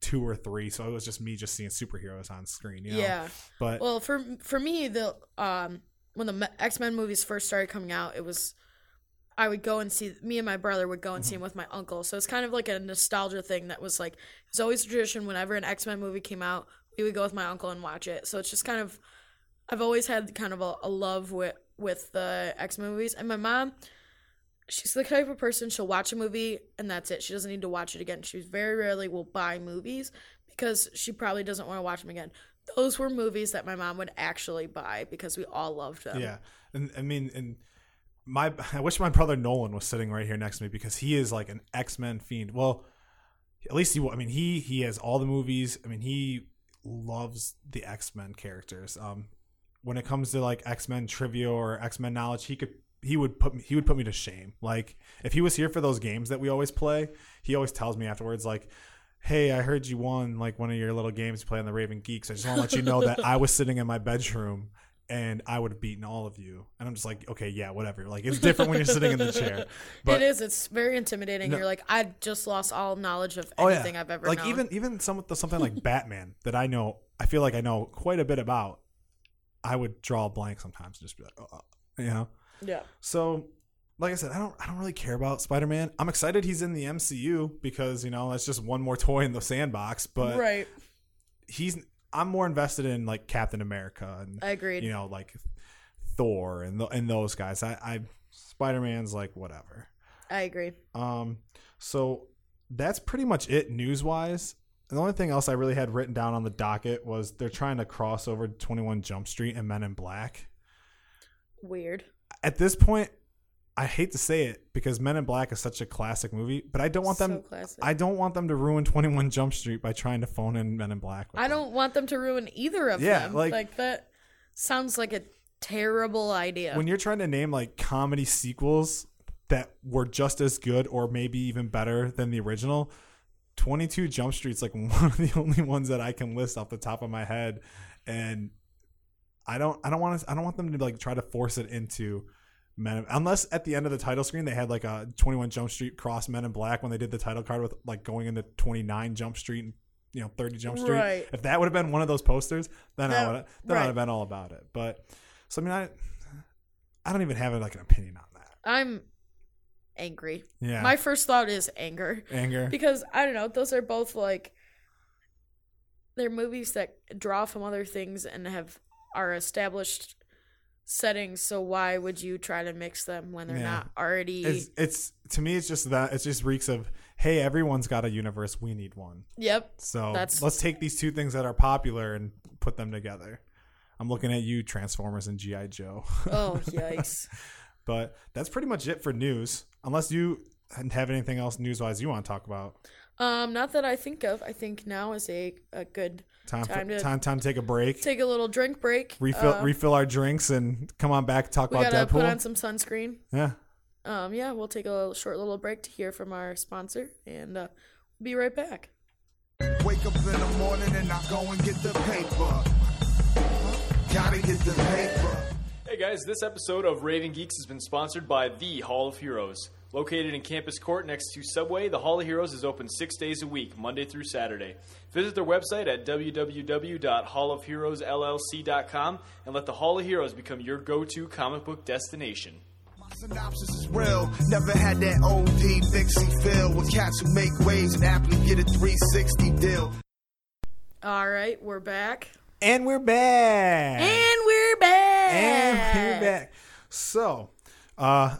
two or three, so it was just me just seeing superheroes on screen. You know? Yeah. but Well, for for me, the um when the X Men movies first started coming out, it was I would go and see me and my brother would go and see Mm-hmm. them with my uncle. So it's kind of like a nostalgia thing that was like it was always a tradition. Whenever an X Men movie came out, we would go with my uncle and watch it. So it's just kind of I've always had kind of a, a love with with the X Men movies. And my mom, she's the type of person she'll watch a movie and that's it. She doesn't need to watch it again. She very rarely will buy movies because she probably doesn't want to watch them again. Those were movies that my mom would actually buy because we all loved them. yeah, and I mean, and my I wish my brother Nolan was sitting right here next to me because he is like an X Men fiend. Well, at least he. I mean, he he has all the movies. I mean, he loves the X Men characters. Um, when it comes to like X Men trivia or X Men knowledge, he could he would put me he would put me to shame. Like if he was here for those games that we always play, he always tells me afterwards like. Hey, I heard you won like one of your little games you play on the Raving Geeks. I just want to let you know that I was sitting in my bedroom and I would have beaten all of you. And I'm just like, okay, yeah, whatever. Like it's different when you're sitting in the chair. But it is. It's very intimidating. You're like, I just lost all knowledge of oh yeah, I've ever like known. even even some something like Batman that I know. I feel like I know quite a bit about. I would draw a blank sometimes and just be like, oh, uh, you know. yeah. So, like I said, I don't I don't really care about Spider Man. I'm excited he's in the MCU because you know that's just one more toy in the sandbox. But right. he's I'm more invested in like Captain America and I agreed. you know like Thor and th- and those guys. I, I Spider Man's like whatever. I agree. Um, so that's pretty much it news wise. The only thing else I really had written down on the docket was they're trying to cross over 21 Jump Street and Men in Black. Weird. At this point, I hate to say it because Men in Black is such a classic movie, but I don't want So them. classic. I don't want them to ruin 21 Jump Street by trying to phone in Men in Black. I don't want them to ruin either of Yeah, them. like- Like, that sounds like a terrible idea. When you're trying to name like comedy sequels that were just as good or maybe even better than the original, 22 Jump Street's like one of the only ones that I can list off the top of my head, and I don't I don't want to I don't want them to like try to force it into Men unless at the end of the title screen they had like a 21 Jump Street cross Men in Black when they did the title card with like going into 29 Jump Street and you know 30 Jump Street. Right. If that would have been one of those posters, then I would then I'd have been all about it. But so I mean I I don't even have like an opinion on that. I'm angry. Yeah. My first thought is anger. anger. Because I don't know, those are both like they're movies that draw from other things and have are established settings, so why would you try to mix them when they're Yeah. not already It's it's to me it's just that it just reeks of hey everyone's got a universe we need one Yep. so That's- let's take these two things that are popular and put them together. I'm looking at you Transformers and GI Joe, Oh yikes. but that's pretty much it for news. Unless you have anything else news wise you want to talk about. um, not that I think of. I think now is a, a good Time Time for, to- time time to take a break, take a little drink break. refill Uh, refill our drinks, and come on back talk we about gotta put on some sunscreen. yeah, Um, yeah, we'll take a short little break to hear from our sponsor, and uh, we'll be right back. Wake up in the morning and I go and get the paper. Gotta get the paper. Hey guys, this episode of Raving Geeks has been sponsored by The Hall of Heroes. Located in Campus Court next to Subway, the Hall of Heroes is open six days a week, Monday through Saturday. Visit their website at www.hallofheroesllc.com and let the Hall of Heroes become your go to comic book destination. My synopsis is real. Never had that OD Dixie feel with cats who make waves and aptly get a 360 deal. All right, we're back, and we're back. and we're back, And we're back. So, uh,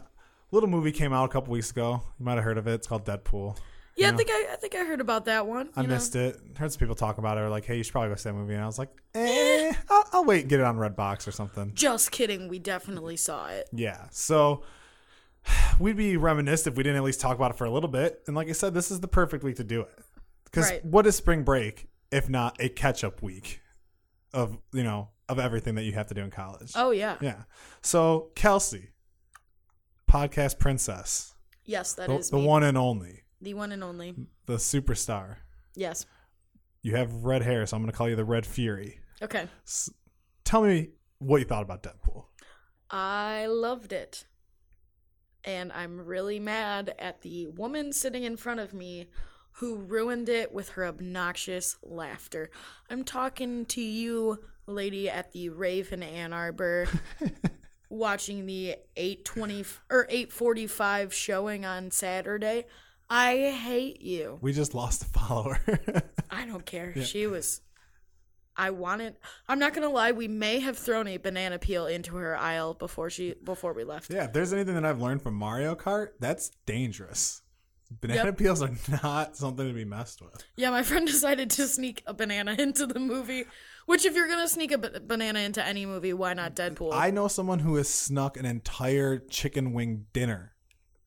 little movie came out a couple weeks ago. You might have heard of it. It's called Deadpool. Yeah, You I think I, I think I heard about that one. I know. missed it. Heard some people talk about it. Or like, hey, you should probably go see that movie. And I was like, eh, I'll, I'll wait and get it on Redbox or something. Just kidding. We definitely saw it. Yeah. So we'd be reminisced if we didn't at least talk about it for a little bit. And like I said, this is the perfect week to do it. Because Right. what is spring break if not a catch up week of you know of everything that you have to do in college? Oh yeah. Yeah. So Kelsey, podcast princess, Yes, that the, is the me. one and only, the one and only. the superstar. Yes. You have red hair, so I'm going to call you the Red Fury. Okay. Tell me what you thought about Deadpool. I loved it. And I'm really mad at the woman sitting in front of me who ruined it with her obnoxious laughter. I'm talking to you, lady at the Raven Ann Arbor, watching the 820 or 845 showing on Saturday. I hate you. We just lost a follower. I don't care. She was. I wanted. I'm not gonna lie. We may have thrown a banana peel into her aisle before she before we left. yeah, if there's anything that I've learned from Mario Kart, that's dangerous. Banana Yep. peels are not something to be messed with. Yeah, my friend decided to sneak a banana into the movie. Which, if you're gonna sneak a banana into any movie, why not Deadpool? I know someone who has snuck an entire chicken wing dinner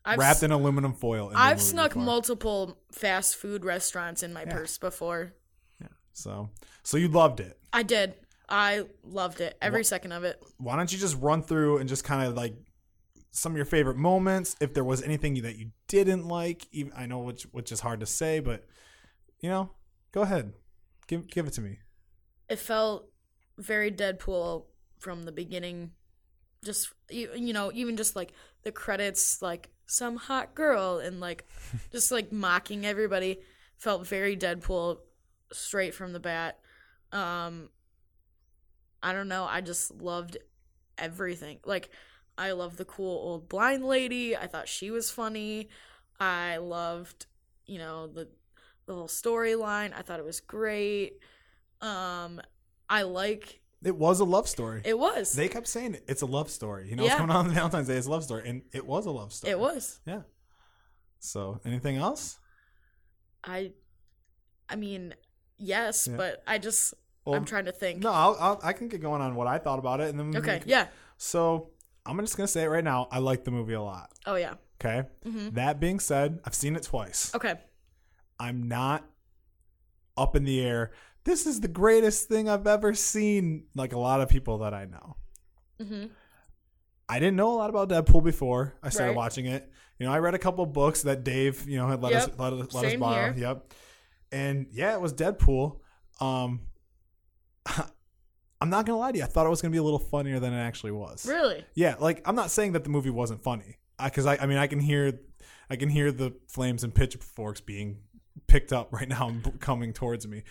I've wrapped in aluminum foil. In I've snuck before. multiple fast food restaurants in my purse before. Yeah. So, so you loved it. I did. I loved it. Every second of it. Why don't you just run through and just kind of like some of your favorite moments? If there was anything that you didn't like, even I know which which is hard to say, but you know, go ahead, give give it to me. It felt very Deadpool from the beginning. Just you, you know, even just like the credits, like some hot girl and like just like mocking everybody felt very Deadpool straight from the bat. Um I don't know, I just loved everything. Like I love the cool old blind lady. I thought she was funny. I loved, you know, the the whole storyline. I thought it was great. Um I like It was a love story. it was. they kept saying it. It's a love story. You know what's Yeah. coming on Valentine's Day? It's a love story, and it was a love story. it was. Yeah. So, anything else? I I mean, yes, Yeah. but I just Well, I'm trying to think. No, I'll, I'll, I can get going on what I thought about it, and then we Okay, can- yeah. So I'm just gonna say it right now. I like the movie a lot. Oh yeah. Okay. Mhm. That being said, I've seen it twice. Okay. I'm not up in the air. This is the greatest thing I've ever seen. Like a lot of people that I know. Mhm. I didn't know a lot about Deadpool before I started Right. watching it. You know, I read a couple books that Dave, you know, had let us Yep. let, us let us borrow. here. Yep. And yeah, it was Deadpool. Um I'm not gonna lie to you. I thought it was gonna be a little funnier than it actually was. Really? Yeah, like I'm not saying that the movie wasn't funny, because I, I, mean I can hear, I can hear the flames and pitchforks being picked up right now and coming towards me.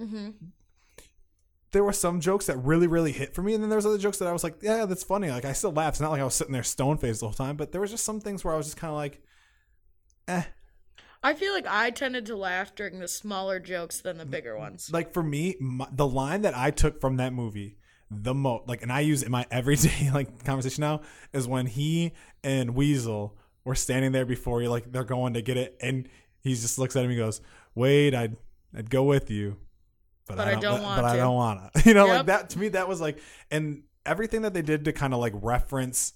Mhm. There were some jokes that really, really hit for me, and then there was other jokes that I was like, yeah, that's funny. Like I still laughed. It's not like I was sitting there stone faced the whole time, but there was just some things where I was just kind of like, eh. I feel like I tended to laugh during the smaller jokes than the bigger ones. Like for me, my, the line that I took from that movie the most, like, and I use it in my everyday like conversation now, is when he and Weasel were standing there before you, like they're going to get it, and he just looks at him and goes, "Wait, I'd I'd go with you, but, I don't, but, want I to." don't wanna." You know, like that to me, that was like, and everything that they did to kind of like reference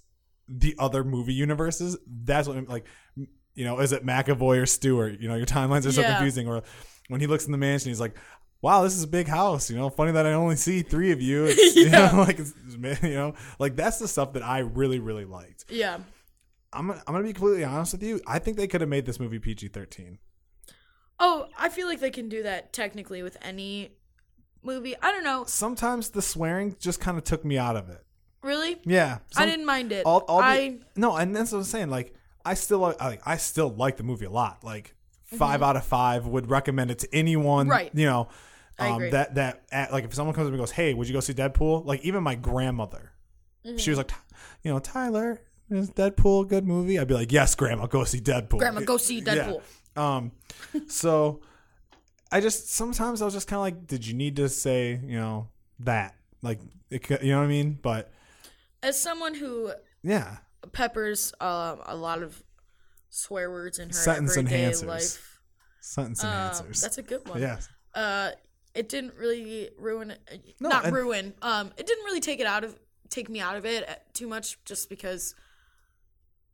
the other movie universes. That's what like, you know, is it McAvoy or Stewart? You know, your timelines are so Yeah. confusing. Or when he looks in the mansion, he's like, "Wow, this is a big house." You know, funny that I only see three of you. It's, you know, like it's, you know, like that's the stuff that I really really liked. Yeah. I'm I'm gonna be completely honest with you. I think they could have made this movie PG 13. Oh, I feel like they can do that technically with any movie. I don't know. Sometimes the swearing just kind of took me out of it. Really? Yeah, I didn't mind it. all, all the- I no, and that's what I'm saying. Like, I still like, I, still like the movie a lot. Like, 5 out of five would recommend it to anyone. Mm-hmm. Right. You know, um, that that at, like if someone comes up and goes, "Hey, would you go see Deadpool?" Like, even my grandmother, Mm-hmm. she was like, you know, Tyler, is Deadpool a good movie? I'd be like, yes, Grandma, go see Deadpool. Grandma, go see Yeah. Deadpool. Um, so I just sometimes I was just kind of like, did you need to say, you know, that? Like, it, you know what I mean? But As someone who yeah, peppers um, a lot of swear words in her Sentence everyday enhancers. life, sentence um, enhancers. that's a good one. yes. uh it didn't really ruin No, not and- ruin um it didn't really take it out of take me out of it uh, too much just because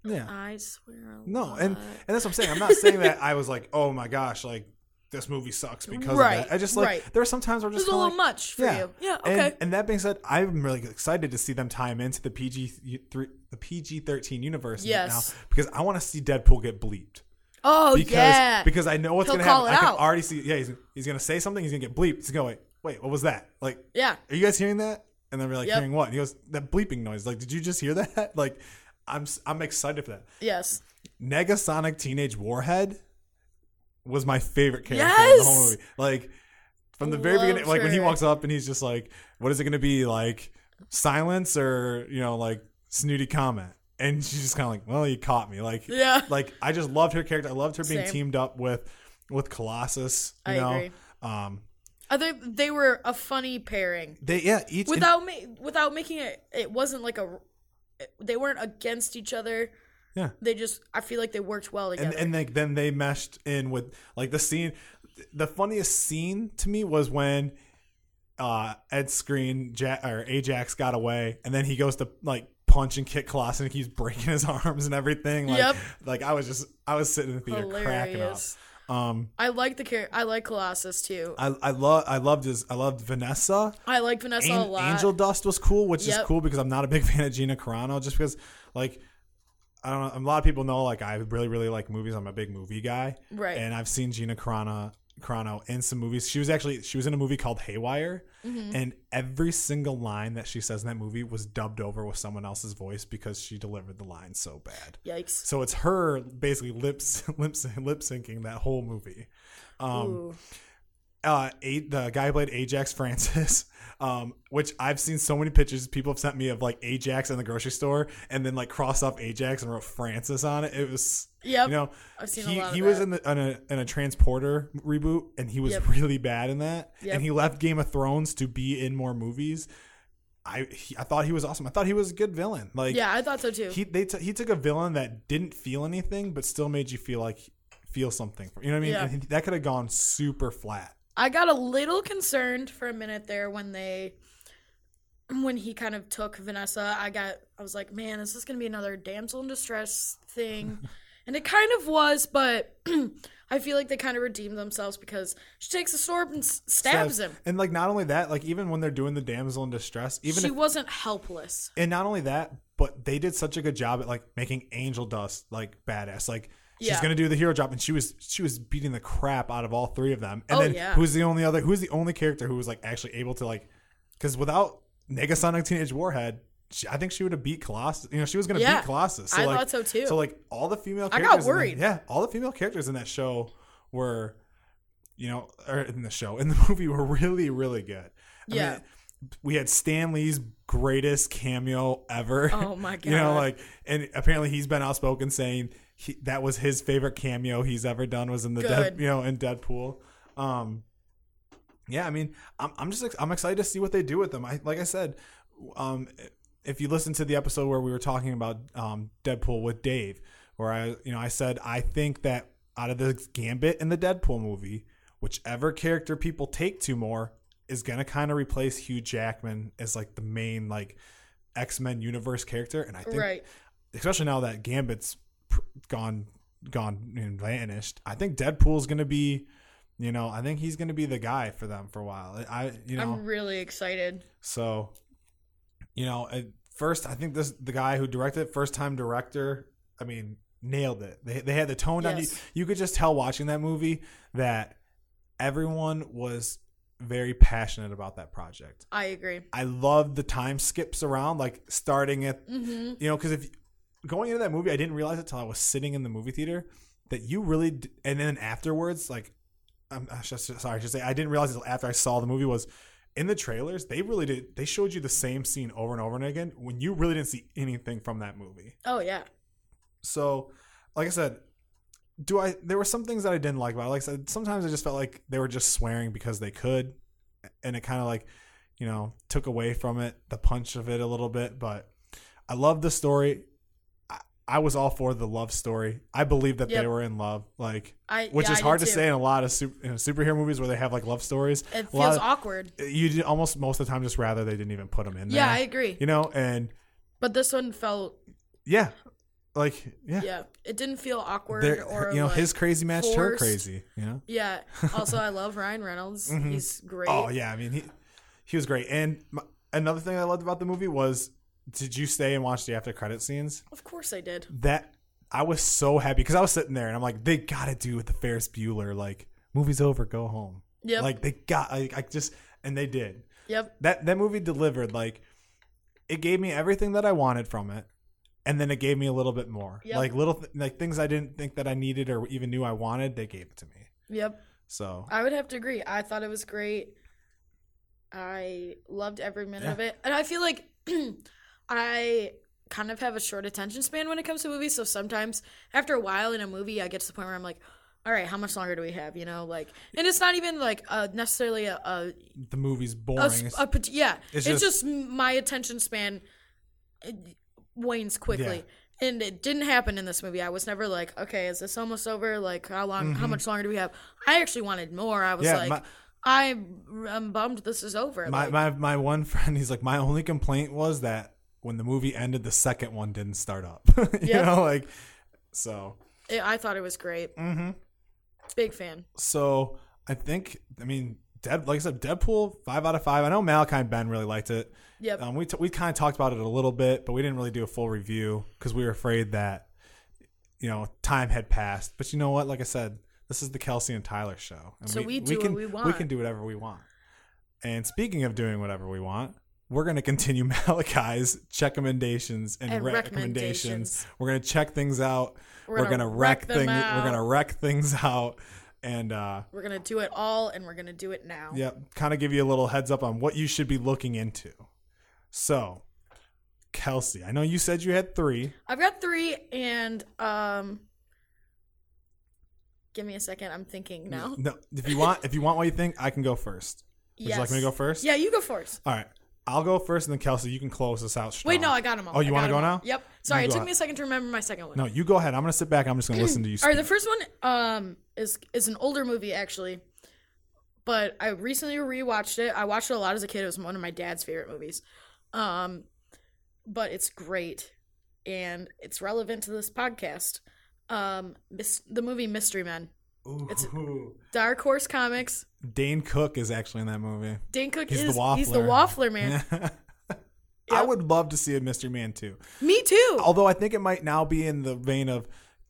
Yeah. i swear a No, lot. and and that's what I'm saying. I'm not saying that I was like, oh my gosh, like this movie sucks because Right, of that. I just like right. there are some times where I'm just a little like, much for you yeah And, okay and that being said, I'm really excited to see them tie him into the PG three, the PG thirteen universe Yes. now because I want to see Deadpool get bleeped. oh Because yeah because I know what's He'll gonna happen. I can out. already see. Yeah, he's, he's gonna say something. He's gonna get bleeped. He's gonna wait, wait, what was that? Like, yeah are you guys hearing that? And then we're like, Yep. hearing what? And he goes, that bleeping noise. Like, did you just hear that? Like, I'm I'm excited for that. yes Negasonic Teenage Warhead was my favorite character in the whole Yes! movie. Like from the very Loved beginning, like when he walks up and he's just like, "What is it going to be like? Silence or you know like snooty comment?" And she's just kind of like, "Well, you caught me." Like, Yeah. like I just loved her character. I loved her being Same. teamed up with with Colossus. You I know, agree. um, think they were a funny pairing they yeah each without ma- without making it it wasn't like a they weren't against each other Yeah. They just I feel like they worked well and together. and like then they meshed in with like the scene. The funniest scene to me was when uh Ed Skrein ja- or Ajax got away, and then he goes to like punch and kick Colossus, and he keeps breaking his arms and everything. Like, Yep. like I was just I was sitting in the theater cracking up. Um, I like the char- I like Colossus too. I I love I loved his I loved Vanessa. I like Vanessa An- a lot. Angel Dust was cool, which is cool because I'm not a big fan of Gina Carano, just because like I don't know. A lot of people know like I really really like movies. I'm a big movie guy, Right. And I've seen Gina Carano Carano in some movies. She was actually she was in a movie called Haywire, Mm-hmm. and every single line that she says in that movie was dubbed over with someone else's voice because she delivered the line so bad. Yikes. So it's her basically lips lip lip syncing that whole movie. Um, Ooh. Uh, a, the guy who played Ajax Francis, um, which I've seen so many pictures people have sent me of like Ajax in the grocery store, and then like crossed off Ajax and wrote Francis on it. It was, Yep. you know, I've seen a he lot of he was in the in a in a transporter reboot, and he was Yep. really bad in that, Yep. and he left Game of Thrones to be in more movies. I he, I thought he was awesome. I thought he was a good villain. Like Yeah, I thought so too. he they t- he took a villain that didn't feel anything, but still made you feel like feel something. You know what I mean? Yeah. That could have gone super flat. I got a little concerned for a minute there when they when he kind of took Vanessa. I got I was like, man, is this gonna be another damsel in distress thing? and it kind of was, but I feel like they kind of redeemed themselves because she takes a sword and s- stabs him. And like not only that, like even when they're doing the damsel in distress, even she if wasn't helpless. and not only that, but they did such a good job at like making Angel Dust like badass. Like she's Yeah. gonna do the hero job, and she was she was beating the crap out of all three of them. And Oh, then yeah. who's the only other? Who's the only character who was like actually able to like? Because without Negasonic Teenage Warhead. She, I think she would have beat Colossus. You know, she was going to Yeah. beat Colossus. I like, thought so, too. So like all the female I characters, got in the- worried. yeah, all the female characters in that show were, you know, or in the show in the movie were really really good. I Yeah. mean, we had Stan Lee's greatest cameo ever. Oh, my god! you know, like, and apparently he's been outspoken saying he, that was his favorite cameo he's ever done was in the Dead, Good. you know, in Deadpool. Um, yeah, I mean, I'm, I'm just ex- I'm excited to see what they do with them. I like I said, um, if you listen to the episode where we were talking about um, Deadpool with Dave, where I you know I said I think that out of the Gambit in the Deadpool movie, whichever character people take to more is gonna kind of replace Hugh Jackman as like the main like X Men universe character, and I think Right. especially now that Gambit's gone gone and vanished, I think Deadpool's gonna be. You know, I think he's going to be the guy for them for a while. I, you know, I'm really excited. so, you know, at first, I think this the guy who directed it, first time director. I mean, nailed it. They they had the tone down. You, you could just tell watching that movie that everyone was very passionate about that project. I agree. I loved the time skips around, like starting at hmm you know, because if going into that movie, I didn't realize it till I was sitting in the movie theater that you really, d- and then afterwards, like, I'm I should, sorry, I should say, I didn't realize until after I saw the movie was in the trailers. They really did. They showed you the same scene over and over and again when you really didn't see anything from that movie. Oh yeah. So, like I said, do I? There were some things that I didn't like about. it. Like I said, sometimes I just felt like they were just swearing because they could, and it kind of like, you know, took away from it the punch of it a little bit. But I love the story. I, was all for the love story. I believe that they were in love, like, I which yeah, is I hard to too. say in a lot of super, in superhero movies where they have like love stories. It A feels of- awkward. You almost most of the time just rather they didn't even put them in there. Yeah, I agree. you know, and But this one felt yeah, like yeah. yeah. It didn't feel awkward There- or you know, like, his crazy matched her crazy. You know. Yeah. Also, I love Ryan Reynolds. Mm-hmm. He's great. Oh yeah, I mean he he was great. And m another thing I loved about the movie was, did you stay and watch the after credit scenes? Of course I did. That I was so happy because I was sitting there and I'm like, they got to do with the Ferris Bueller like movie's over, go home. Yeah. Like they got like I just and they did. Yep. That that movie delivered like it gave me everything that I wanted from it. And then it gave me a little bit more, Yep. like little th- like things I didn't think that I needed or even knew I wanted. They gave it to me. Yep. So I would have to agree. I thought it was great. I loved every minute Yeah. of it. And I feel like I kind of have a short attention span when it comes to movies. So sometimes after a while in a movie, I get to the point where I'm like, all right, how much longer do we have? You know, like, and it's not even like uh, necessarily a, a, the movie's boring. a, a yeah, it's it's, just- just, my attention span wanes quickly. and it didn't happen in this movie. I was never like, okay, is this almost over? Like, how long? How much longer do we have? I actually wanted more. I was Mm-hmm. Yeah, like, my- I, I'm bummed this is over. My like, my my one friend, he's like, my only complaint was that when the movie ended, the second one didn't start up. you Yep. know, like so. it- I thought it was great. Mm-hmm. Big fan. So I think, I mean, Dead, like I said, Deadpool five out of five. I know Malachi and Ben really liked it. Yep. Um, we t- we kind of talked about it a little bit, but we didn't really do a full review because we were afraid that you know time had passed. But you know what? Like I said, this is the Kelsey and Tyler show, and So we do what can we We can do whatever we want. And speaking of doing whatever we want, we're going to continue Malachi's check recommendations and, And recommendations. recommendations. We're going to check things out. We're We're, gonna wreck wreck things. We're out. going to wreck things out, and uh, We're gonna do it all, and we're gonna do it now. yeah, kind of give you a little heads up on what you should be looking into. So, Kelsey, I know you said you had three. I've got three, and um, give me a second. I'm thinking now. No, if you want, if you want what you think, I can go first. Would you like me to go first? Yeah, you go first. All right, I'll go first, and then Kelsey, you can close this out. Strong. Wait, no, I got them all. Oh, you want wanna go now? Yep. Sorry, it took me a second to remember my second one. No, you go ahead. I'm gonna sit back. I'm just gonna listen to you. All right, the first one um is is an older movie actually, but I recently rewatched it. I watched it a lot as a kid. It was one of my dad's favorite movies, um, but it's great and it's relevant to this podcast. Um, the movie Mystery Men, it's- Dark Horse Comics. Dane Cook is actually in that movie. Dane Cook He's is the waffler. he's the Waffler Man. I would love to see a Mystery Man too. Me too. Although I think it might now be in the vein of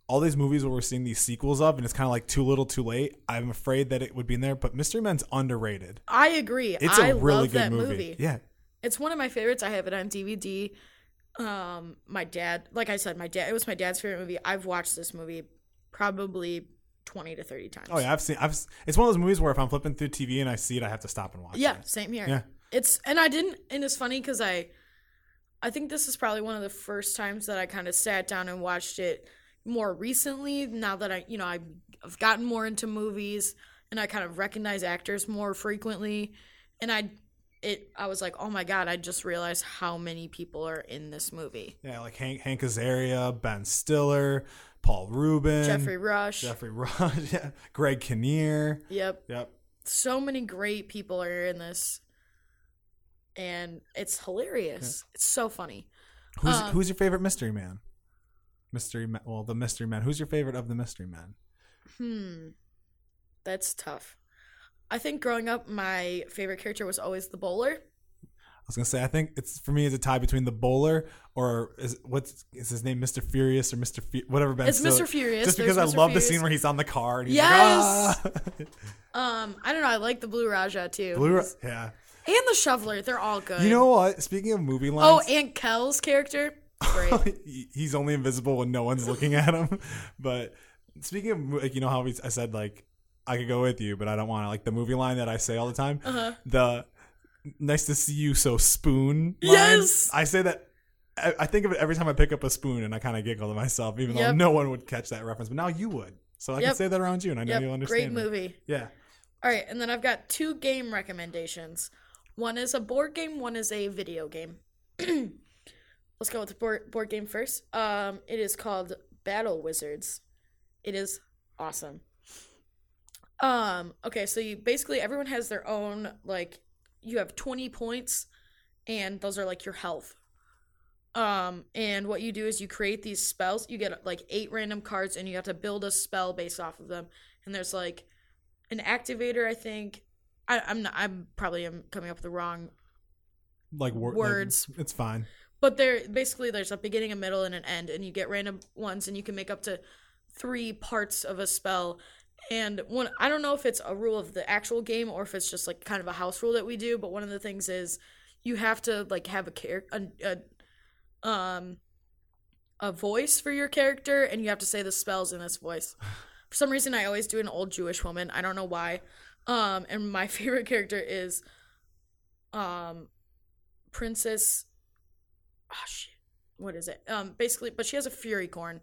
all these movies where we're seeing these sequels of, and it's kind of like too little, too late. I'm afraid that it would be in there, but Mystery Men's underrated. I agree. It's I a really love good that movie. movie. Yeah, It's one of my favorites. I have it on DVD. Um, my dad, like I said, my dad. It was my dad's favorite movie. I've watched this movie probably twenty to thirty times. Oh yeah, I've seen. I've. It's one of those movies where if I'm flipping through TV and I see it, I have to stop and watch. yeah, it. same here. Yeah. It's and I didn't, and it's funny because I, I think this is probably one of the first times that I kind of sat down and watched it more recently. Now that I, you know, I've I've gotten more into movies and I kind of recognize actors more frequently, and I, it, I was like, oh my god, I just realized how many people are in this movie. Yeah, like Hank Hank Azaria, Ben Stiller, Paul Reubens, Geoffrey Rush. Geoffrey Rush, yeah, Greg Kinnear. Yep. Yep. So many great people are in this. And it's hilarious. It's so funny. Who's Um, Who's your favorite Mystery Man? Mystery Man. Well, the Mystery Man. Who's your favorite of the Mystery Men? Hmm. That's tough. I think growing up, my favorite character was always the bowler. I was gonna say I think it's for me it's a tie between the bowler or is what's is his name Mr. Furious or Mr. Fu- whatever Ben It's Stiller- Mr. Furious. Just There's because I Mr. love the scene where he's on the car and he's Yes! like, ah! Um, I don't know. I like the Blue Raja too. Blue Ra- yeah. and the Shoveler. They're all good. You know what? Speaking of movie lines. Oh, lines, and Kel's character. Great. he's only invisible when no one's looking at him. But speaking of, like, you know how we, I said like I could go with you, but I don't want to. Like the movie line that I say all the time. Uh-huh. The nice to see you, so spoon. line. Yes! I say that. I I think of it every time I pick up a spoon, and I kind of giggle to myself, even though no one would catch that reference. But now you would, so I can say that around you, and I know yep. you'll Great understand. it. movie. Yeah. All right, and then I've got two game recommendations. One is a board game, one is a video game. Let's go with the board, board game first. Um, it is called Battle Wizards. It is awesome. Um, okay, so you basically everyone has their own like you have 20 points and those are like your health. Um, and what you do is you create these spells. You get like eight random cards and you have to build a spell based off of them. And there's like an activator, I think. I, I'm not, I'm probably am coming up with the wrong, Like wor- like, Words. it's fine. but there basically there's a beginning, a middle, and an end, and you get random ones, and you can make up to three parts of a spell. And one, I don't know if it's a rule of the actual game or if it's just like kind of a house rule that we do. But one of the things is you have to like have a character, a, a, um, a voice for your character, and you have to say the spells in this voice. For some reason, I always do an old Jewish woman. I don't know why. Um, and my favorite character is, um, Princess. Oh shit, what is it? Um, basically, but she has a Fury Corn.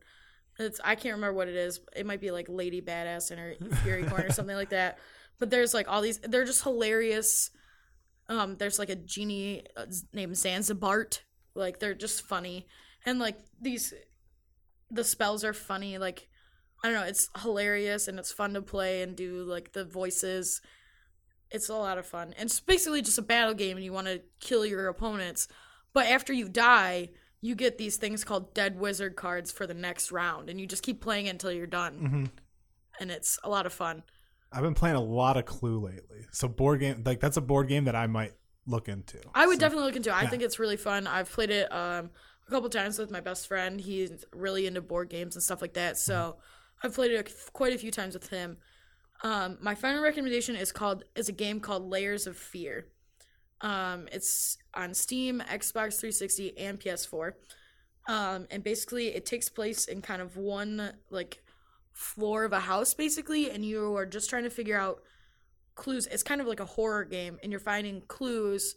It's I can't remember what it is. It might be like Lady Badass in her Fury Corn or something like that. But there's like all these. They're just hilarious. Um, there's like a genie uh, named Zanzibart. Like they're just funny, and like these the spells are funny. Like I don't know, it's hilarious and it's fun to play and do like the voices. It's a lot of fun. And it's basically just a battle game and you want to kill your opponents. But after you die, you get these things called dead wizard cards for the next round and you just keep playing it until you're done. Mm-hmm. And it's a lot of fun. I've been playing a lot of Clue lately. So board game, like that's a board game that I might look into. I would So- definitely look into it. I yeah. think it's really fun. I've played it um, a couple times with my best friend. He's really into board games and stuff like that. So Mm-hmm. I've played it a- quite a few times with him. Um, my final recommendation is called is a game called Layers of Fear. Um, it's on Steam, Xbox 360, and PS4. Um, and basically, it takes place in kind of one like floor of a house, basically, and you are just trying to figure out clues. It's kind of like a horror game, and you're finding clues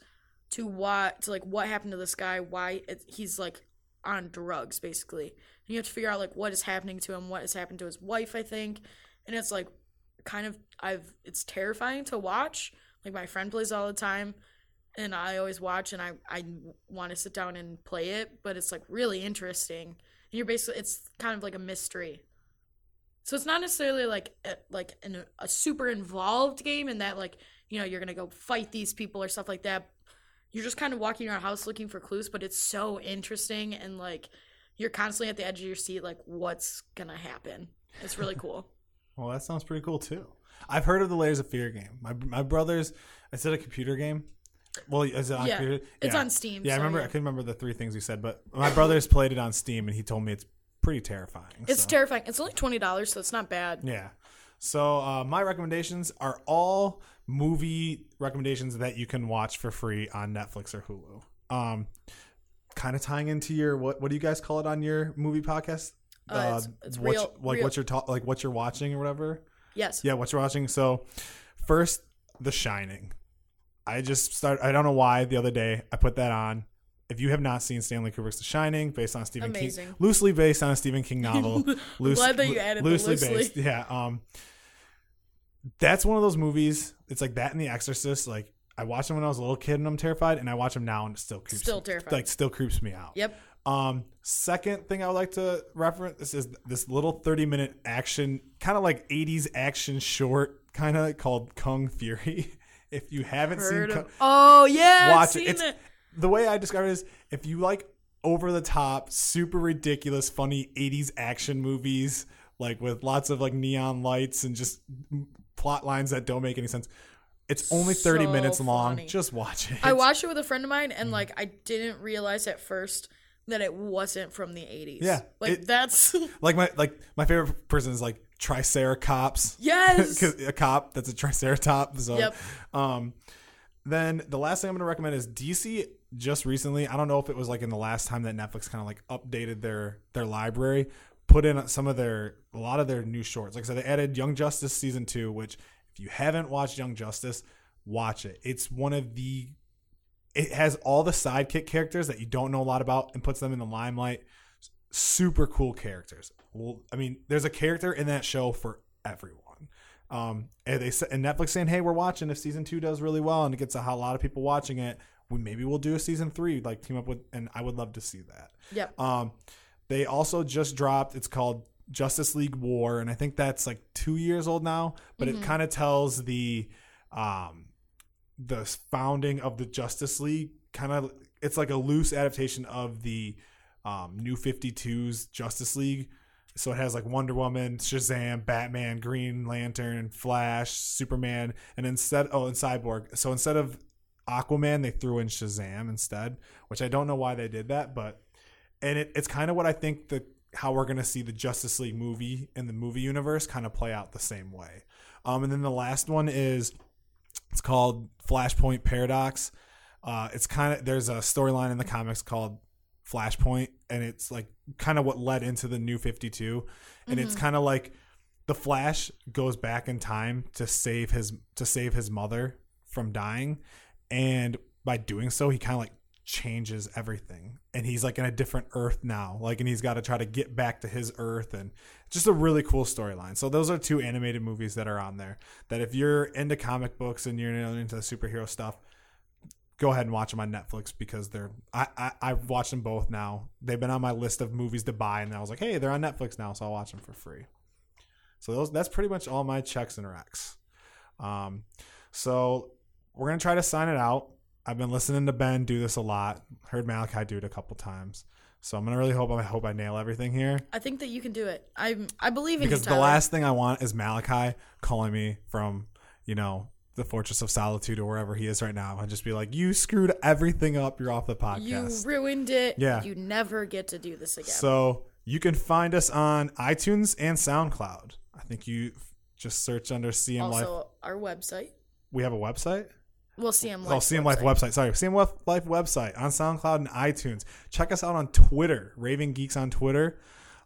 to what to like what happened to this guy, why it, he's like on drugs, basically. And you have to figure out like what is happening to him, what has happened to his wife, I think, and it's like kind of I've it's terrifying to watch. Like my friend plays all the time, and I always watch, and I I want to sit down and play it, but it's like really interesting. And you're basically it's kind of like a mystery. So it's not necessarily like a, like an, a super involved game in that like you know you're gonna go fight these people or stuff like that. You're just kind of walking around house looking for clues, but it's so interesting and like you're constantly at the edge of your seat, like what's gonna happen. It's really cool. Well, that sounds pretty cool too. I've heard of the Layers of Fear game. My my brothers, I said a computer game? Well, is it on Yeah, computer? it's on Steam, Yeah, I so remember. I couldn't remember the three things you said, but my brothers played it on Steam, and he told me it's pretty terrifying. It's so. terrifying. It's only twenty dollars, so it's not bad. Yeah. So uh, my recommendations are all movie recommendations that you can watch for free on Netflix or Hulu. Um, kind of tying into your what? What do you guys call it on your movie podcast? Uh, it's- it's what- real- like real- what you're ta- like what you're watching or whatever. Yes. Yeah, what you're watching. So, first, The Shining. I just start. I don't know why. The other day, I put that on. If you have not seen Stanley Kubrick's The Shining, based on Stephen Amazing. King, loosely based on a Stephen King novel, loose, glad that you added loosely loosely. based. Yeah. Um, that's one of those movies. It's like that and The Exorcist. Like I watched them when I was a little kid and I'm terrified, and I watch them now and it still creeps. Still me, terrified. Like still creeps me out. Yep. Um, second thing I would like to reference this is this little 30 minute action, kind of like 80s action short, kind of called Kung Fury. If you haven't Heard seen of- Kung, oh yeah, watch it. It's it. the way I describe it is if you like over the top, super ridiculous, funny 80s action movies, like with lots of like neon lights and just plot lines that don't make any sense. It's only 30 So minutes long. funny. Just watch it. I watched it with a friend of mine, and mm-hmm. like I didn't realize at first that it wasn't from the eighties. Yeah, like it- that's like my like my favorite person is like Triceratops. Yes. a cop that's a triceratops. So, Yep. um, then the last thing I'm going to recommend is DC. Just recently, I don't know if it was like in the last time that Netflix kind of like updated their their library, put in some of their a lot of their new shorts. Like I said, they added Young Justice season two, which if you haven't watched Young Justice, watch it. It's one of the it has all the sidekick characters that you don't know a lot about and puts them in the limelight. Super cool characters. Well, I mean, there's a character in that show for everyone. Um, and they said, and Netflix saying, "Hey, we're watching. If season two does really well and it gets a, a lot of people watching it, we maybe we'll do a season three. Like team up with, and I would love to see that. yep. Um, they also just dropped. It's called Justice League War, and I think that's like two years old now. But it kind of tells the um, the founding of the Justice League. Kind of, it's like a loose adaptation of the um, New 52's Justice League. So it has like Wonder Woman, Shazam, Batman, Green Lantern, Flash, Superman, and instead oh and Cyborg. So instead of Aquaman, they threw in Shazam instead, which I don't know why they did that, but and it, it's kind of what I think the how we're gonna see the Justice League movie in the movie universe kind of play out the same way. Um, and then the last one is it's called Flashpoint Paradox. Uh, it's kind of there's a storyline in the comics called Flashpoint, and it's like kind of what led into the New Fifty Two, and it's mm-hmm. kind of like the Flash goes back in time to save his to save his mother from dying, and by doing so, he kind of like changes everything, and he's like in a different Earth now, like, and he's got to try to get back to his Earth, and just a really cool storyline. So those are two animated movies that are on there. That if you're into comic books and you're into superhero stuff, go ahead and watch them on Netflix because they're I, I I've watched them both now. They've been on my list of movies to buy, and I was like, hey, they're on Netflix now, so I'll watch them for free. So those that's pretty much all my checks and recs. Um, so we're gonna try to sign it out. I've been listening to Ben do this a lot. Heard Malachi do it a couple times. So I'm gonna really hope I hope I nail everything here I think that you can do it. I I believe in you. because you. the last thing I want is Malachi calling me from you know the Fortress of Solitude or wherever he is right now and just be like, "You screwed everything up. You're off the podcast. you ruined it. Yeah. You never get to do this again. so you can find us on iTunes and SoundCloud. I think you just search under CM Life. also, our website. We have a website. Well, CM Life. Oh, CM Life website. Sorry, CM Life website on SoundCloud and iTunes. Check us out on Twitter, Raving Geeks on Twitter.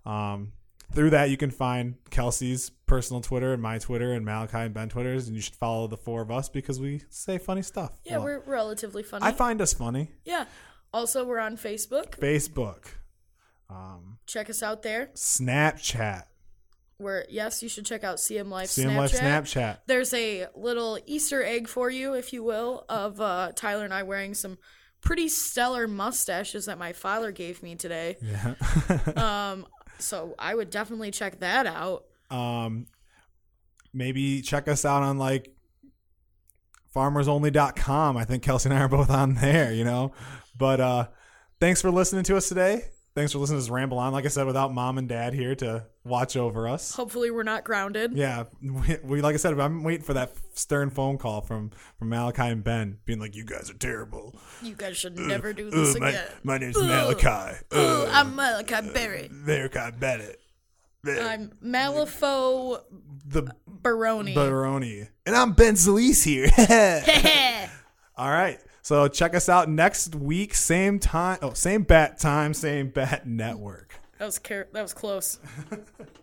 Um, through that, you can find Kelsey's personal Twitter and my Twitter and Malachi and Ben Twitters, and you should follow the four of us because we say funny stuff. Yeah, Well, we're relatively funny. I find us funny. yeah. Also, we're on Facebook. Facebook, um, Check us out there. Snapchat, Where yes, you should check out CM Life CM Snapchat. Life Snapchat. There's a little Easter egg for you, if you will, of uh, Tyler and I wearing some pretty stellar mustaches that my father gave me today. Yeah. Um, so I would definitely check that out. um, maybe check us out on like farmersonly.com. I think Kelsey and I are both on there, you know. But uh thanks for listening to us today. Thanks for listening to this ramble on. Like I said, without mom and dad here to watch over us. Hopefully, we're not grounded. Yeah, we, we like I said, I'm waiting for that stern phone call from from Malachi and Ben, being like, "You guys are terrible." You guys should never do this my, again. my name's Malachi. Ooh, Ugh, I'm Malachi Berry. Malachi Bennett. I'm Malifaux The Baroni. Baroni. And I'm Ben Solis here. All right. So check us out next week, same time. Oh, same bat time, same bat network. that was car- that was close.